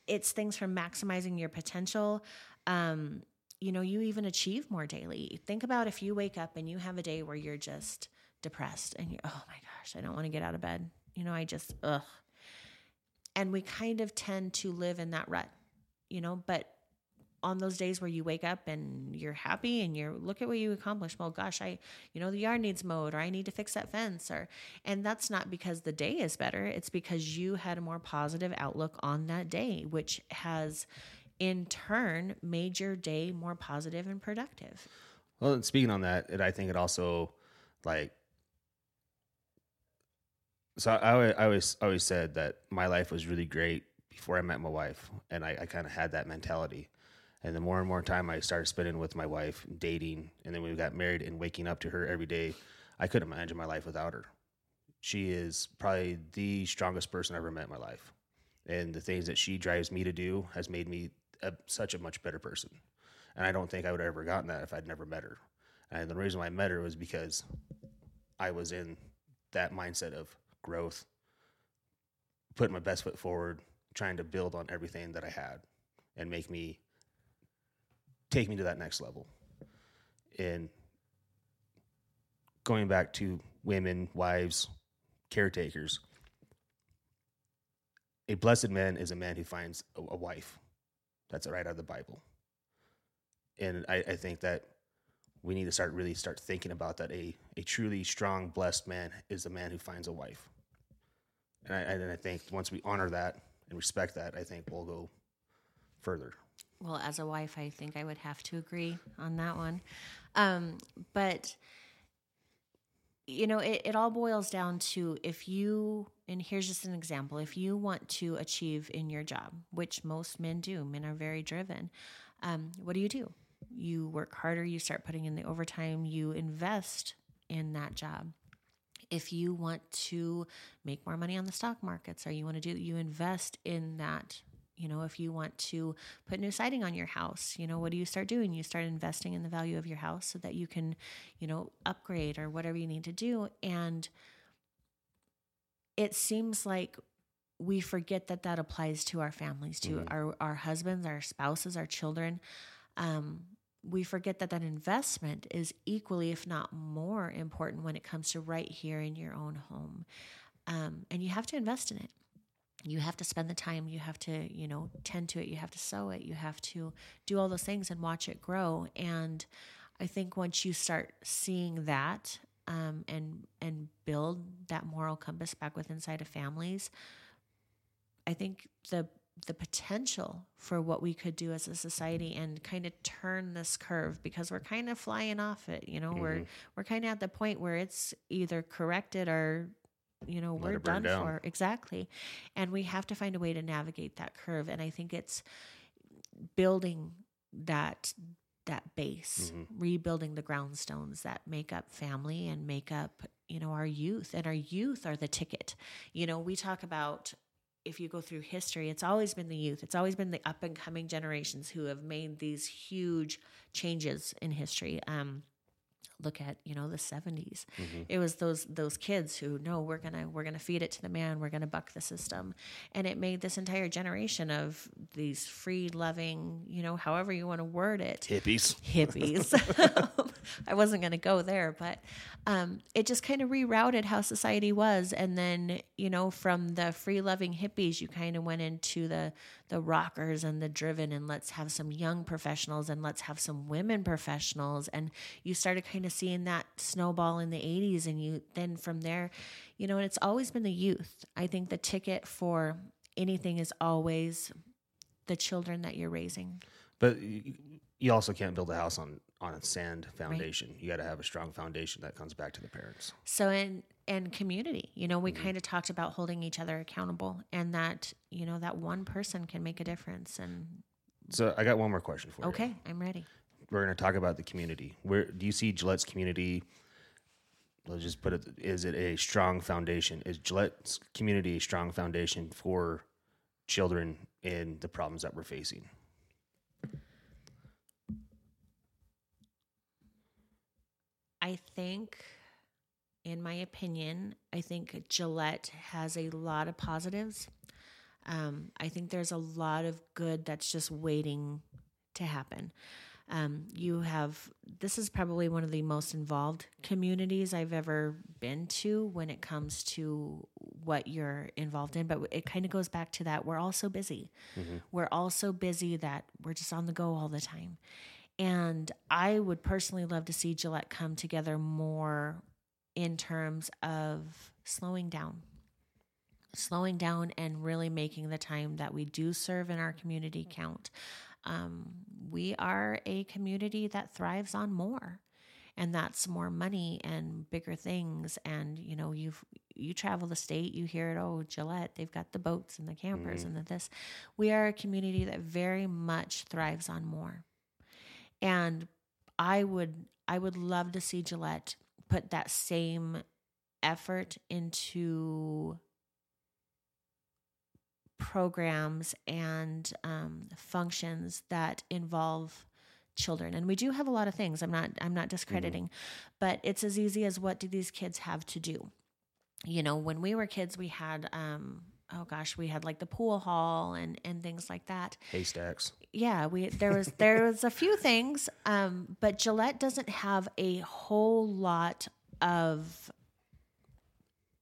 it's things from maximizing your potential. Um, you know, you even achieve more daily. Think about if you wake up and you have a day where you're just depressed and you, oh my gosh, I don't want to get out of bed. You know, I just, ugh. And we kind of tend to live in that rut, you know, but on those days where you wake up and you're happy and you're look at what you accomplished. Well gosh i you know the yard needs mowed or i need to fix that fence or and that's not because the day is better. It's because you had a more positive outlook on that day which has in turn made your day more positive and productive. Well and speaking on that it, i think it also like so I, I always always said that my life was really great before i met my wife and i, I kind of had that mentality and the more and more time i started spending with my wife dating and then we got married and waking up to her every day i couldn't imagine my life without her. She is probably the strongest person i've ever met in my life. And the things that she drives me to do has made me a, such a much better person. And i don't think i would have ever gotten that if i'd never met her. And the reason why i met her was because i was in that mindset of growth putting my best foot forward trying to build on everything that i had and make me take me to that next level and going back to women wives caretakers. A blessed man is a man who finds a, a wife. That's right out of the Bible. And I, I think that we need to start really start thinking about that. A, a truly strong, blessed man is a man who finds a wife. And I, and I think once we honor that and respect that, I think we'll go further. Well, as a wife, I think I would have to agree on that one. Um, but, you know, it, it all boils down to if you, and here's just an example if you want to achieve in your job, which most men do, men are very driven, um, what do you do? You work harder, you start putting in the overtime, you invest in that job if you want to make more money on the stock markets or you want to do you invest in that you know if you want to put new siding on your house you know what do you start doing you start investing in the value of your house so that you can you know upgrade or whatever you need to do and it seems like we forget that that applies to our families to mm-hmm. our our husbands our spouses our children um, we forget that that investment is equally, if not more, important when it comes to right here in your own home. Um, and you have to invest in it. You have to spend the time. You have to, you know, tend to it. You have to sow it. You have to do all those things and watch it grow. And I think once you start seeing that um, and and build that moral compass back within inside of families, I think the the potential for what we could do as a society and kind of turn this curve because we're kind of flying off it you know mm-hmm. we're we're kind of at the point where it's either corrected or you know Let we're done down. for exactly and we have to find a way to navigate that curve and i think it's building that that base mm-hmm. rebuilding the groundstones that make up family and make up you know our youth and our youth are the ticket you know we talk about if you go through history, it's always been the youth. It's always been the up and coming generations who have made these huge changes in history. Um, look at you know the 70s mm-hmm. it was those those kids who no we're gonna we're gonna feed it to the man we're gonna buck the system. And it made this entire generation of these free loving you know however you want to word it hippies. hippies. I wasn't gonna go there but um, it just kind of rerouted how society was. And then you know from the free loving hippies you kind of went into the the rockers and the driven and let's have some young professionals and let's have some women professionals and you started kind of seeing that snowball in the 80s and you then from there you know and it's always been the youth i think the ticket for anything is always the children that you're raising but you also can't build a house on on a sand foundation. Right. You got to have a strong foundation that comes back to the parents. So in and community, you know, we mm-hmm. kind of talked about holding each other accountable, and that you know that one person can make a difference. And so I got one more question for okay, you. Okay, I'm ready. We're going to talk about the community. Where do you see Gillette's community? Let's just put it: is it a strong foundation? Is Gillette's community a strong foundation for children in the problems that we're facing? I think, in my opinion, I think Gillette has a lot of positives. Um, I think there's a lot of good that's just waiting to happen. Um, you have this is probably one of the most involved communities I've ever been to when it comes to what you're involved in. But it kind of goes back to that we're all so busy. Mm-hmm. We're all so busy that we're just on the go all the time. And I would personally love to see Gillette come together more in terms of slowing down. Slowing down and really making the time that we do serve in our community count. Um, we are a community that thrives on more and that's more money and bigger things and you know you've you travel the state you hear it oh gillette they've got the boats and the campers mm. and the this we are a community that very much thrives on more and I would I would love to see Gillette put that same effort into programs and um, functions that involve children. And we do have a lot of things. I'm not i'm not discrediting mm-hmm. but it's as easy as what do these kids have to do? You know when we were kids we had um, oh gosh, we had like the pool hall and and things like that. Haystacks. Yeah, we there was there was a few things, um, but Gillette doesn't have a whole lot of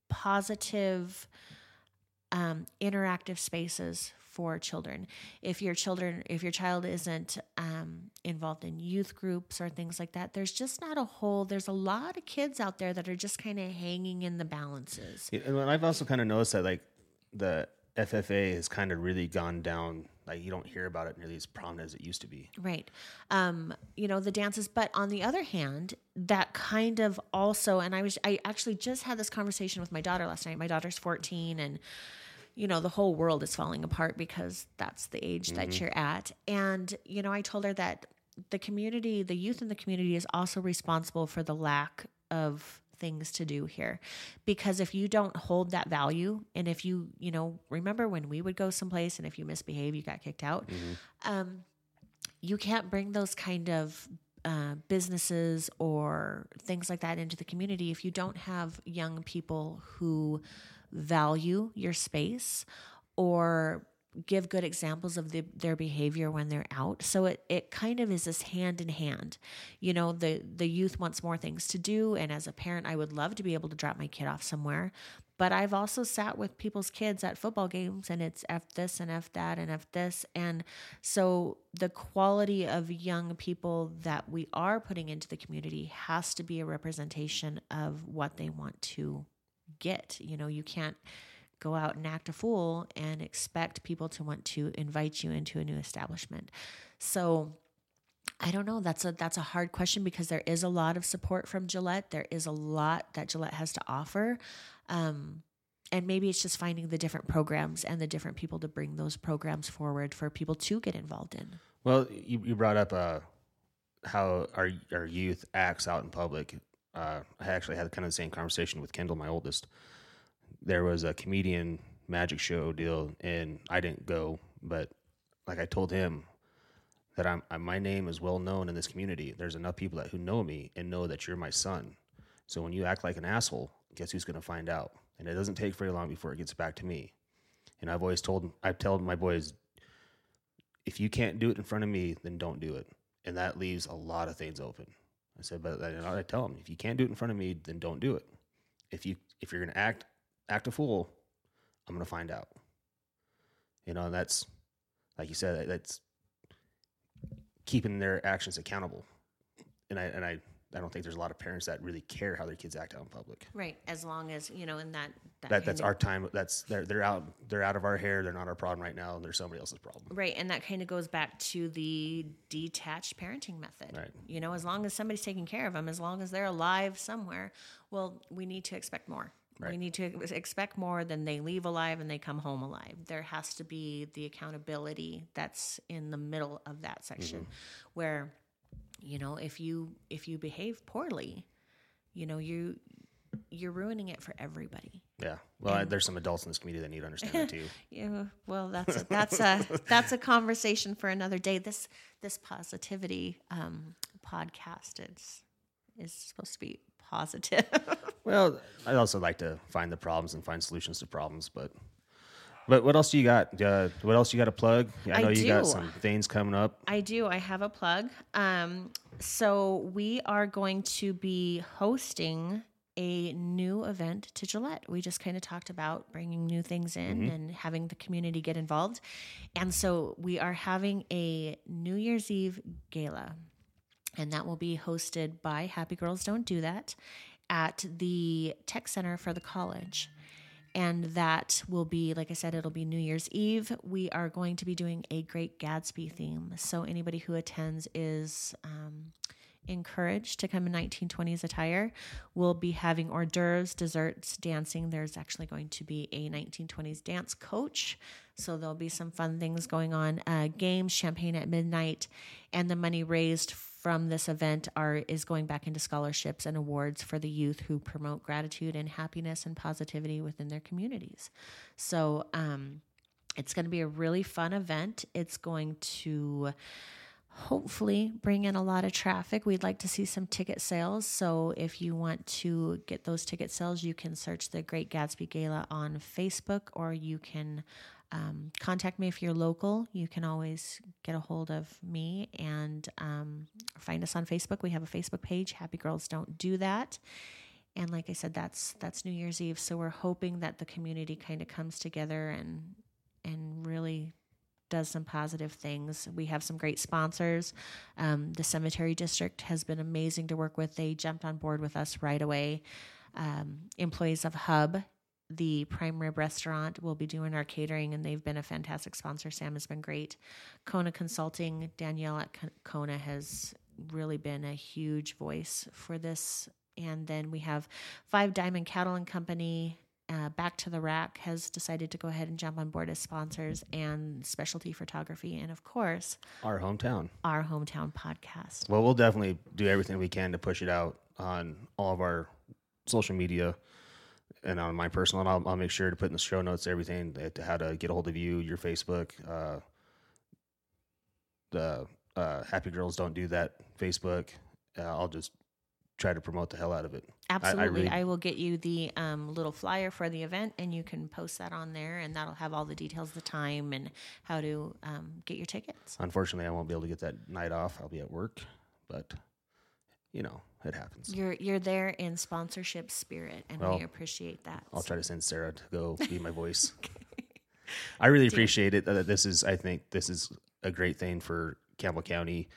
positive um, interactive spaces for children. If your children, if your child isn't um, involved in youth groups or things like that, there's just not a whole. There's a lot of kids out there that are just kind of hanging in the balances. Yeah, and I've also kind of noticed that like the FFA has kind of really gone down. Like you don't hear about it nearly as prominent as it used to be. Right. Um, you know, the dances, but on the other hand, that kind of also and I was I actually just had this conversation with my daughter last night. My daughter's 14 and you know, the whole world is falling apart because that's the age mm-hmm. that you're at. And, you know, I told her that the community, the youth in the community is also responsible for the lack of things to do here because if you don't hold that value and if you you know remember when we would go someplace and if you misbehave you got kicked out mm-hmm. um, you can't bring those kind of uh, businesses or things like that into the community if you don't have young people who value your space or give good examples of the, their behavior when they're out. So it, it kind of is this hand in hand. You know, the the youth wants more things to do and as a parent I would love to be able to drop my kid off somewhere. But I've also sat with people's kids at football games and it's F this and F that and F this. And so the quality of young people that we are putting into the community has to be a representation of what they want to get. You know, you can't go out and act a fool and expect people to want to invite you into a new establishment. So I don't know. That's a that's a hard question because there is a lot of support from Gillette. There is a lot that Gillette has to offer. Um, and maybe it's just finding the different programs and the different people to bring those programs forward for people to get involved in. Well, you, you brought up uh, how our our youth acts out in public uh, I actually had kind of the same conversation with Kendall, my oldest. There was a comedian magic show deal, and I didn't go, but like I told him that I'm, I'm my name is well known in this community. There's enough people that who know me and know that you're my son. So when you act like an asshole, guess who's going to find out? And it doesn't take very long before it gets back to me. And I've always told I've told my boys, if you can't do it in front of me, then don't do it. And that leaves a lot of things open. I said, but uh, I, I tell them if you can't do it in front of me, then don't do it. If you if you're gonna act act a fool, I'm gonna find out. You know, and that's like you said, that's keeping their actions accountable. And I and I I don't think there's a lot of parents that really care how their kids act out in public. Right, as long as you know, in that that, that that's of, our time. That's they're they're out they're out of our hair. They're not our problem right now, and they're somebody else's problem. Right, and that kind of goes back to the detached parenting method. Right, you know, as long as somebody's taking care of them, as long as they're alive somewhere, well, we need to expect more. Right. We need to expect more than they leave alive and they come home alive. There has to be the accountability that's in the middle of that section, mm-hmm. where you know if you if you behave poorly you know you you're ruining it for everybody yeah well and, there's some adults in this community that need to understand too yeah well that's a, that's a that's a conversation for another day this this positivity um, podcast is is supposed to be positive well i also like to find the problems and find solutions to problems but but what else do you got? Uh, what else you got to plug? I know I you do. got some things coming up. I do. I have a plug. Um, so we are going to be hosting a new event to Gillette. We just kind of talked about bringing new things in mm-hmm. and having the community get involved. And so we are having a New Year's Eve gala, and that will be hosted by Happy Girls Don't Do That at the Tech Center for the college. And that will be like i said it'll be new year's eve. We are going to be doing a great gatsby theme. So anybody who attends is um, encouraged to come in 1920s attire. We'll be having hors d'oeuvres desserts dancing. There's actually going to be a 1920s dance coach. So there'll be some fun things going on uh, games champagne at midnight and the money raised from this event are is going back into scholarships and awards for the youth who promote gratitude and happiness and positivity within their communities. So um, it's going to be a really fun event. It's going to hopefully bring in a lot of traffic. We'd like to see some ticket sales. So if you want to get those ticket sales, you can search the Great Gatsby Gala on Facebook or you can um, contact me if you're local. You can always get a hold of me and um, find us on Facebook. We have a Facebook page, Happy Girls Don't Do That. and like I said, that's that's New Year's Eve. So we're hoping that the community kind of comes together and and really does some positive things. We have some great sponsors. Um, the cemetery district has been amazing to work with. They jumped on board with us right away. Um, employees of Hub, the prime rib restaurant, will be doing our catering, and they've been a fantastic sponsor. Sam has been great. Kona Consulting, Danielle at Kona has really been a huge voice for this. And then we have Five Diamond Cattle and Company, uh, Back to the Rack has decided to go ahead and jump on board as sponsors and specialty photography. And of course, Our hometown. our hometown podcast. Well, we'll definitely do everything we can to push it out on all of our social media and on my personal. And I'll, I'll make sure to put in the show notes everything that, how to get a hold of you, your Facebook, uh, the uh, Happy Girls Don't Do That Facebook. Uh, I'll just try to promote the hell out of it. Absolutely. I, really- will get you the um, little flyer for the event and you can post that on there and that'll have all the details, the time and how to um, get your tickets. Unfortunately, I won't be able to get that night off. I'll be at work, but you know, it happens. You're you're there in sponsorship spirit and Well, we appreciate that. I'll try to send Sarah to go be my voice. I really appreciate it. That this is, I think, this is a great thing for Campbell County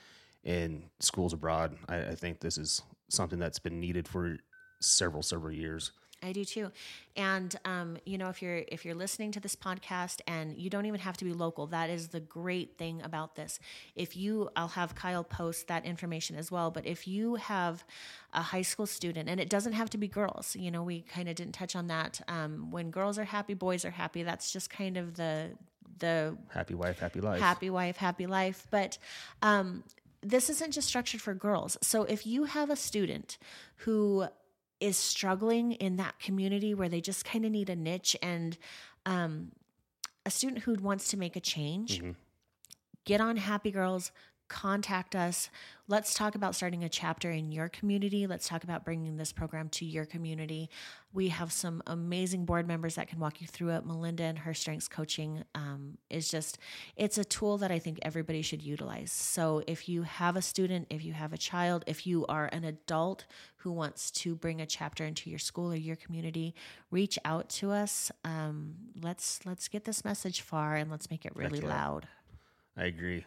and schools abroad. I, I think this is something that's been needed for several, several years. I do too. And um, you know, if you're if you're listening to this podcast and you don't even have to be local, that is the great thing about this. If you I'll have Kyle post that information as well, but if you have a high school student and it doesn't have to be girls, you know, we kind of didn't touch on that. Um, when girls are happy, boys are happy. That's just kind of the the Happy wife, happy life. happy wife, happy life. But um, this isn't just structured for girls. So if you have a student who is struggling in that community where they just kind of need a niche and um, a student who wants to make a change, Mhm. get on Happy Girls, contact us. Let's talk about starting a chapter in your community. Let's talk about bringing this program to your community. We have some amazing board members that can walk you through it. Melinda and her strengths coaching um, is just, it's a tool that I think everybody should utilize. So if you have a student, if you have a child, if you are an adult who wants to bring a chapter into your school or your community, reach out to us. Um, let's let's get this message far and let's make it really loud. I agree.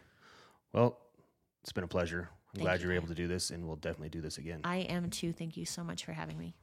Well, it's been a pleasure. I'm Thank glad you, Ryan. able to do this, and we'll definitely do this again. I am too. Thank you so much for having me.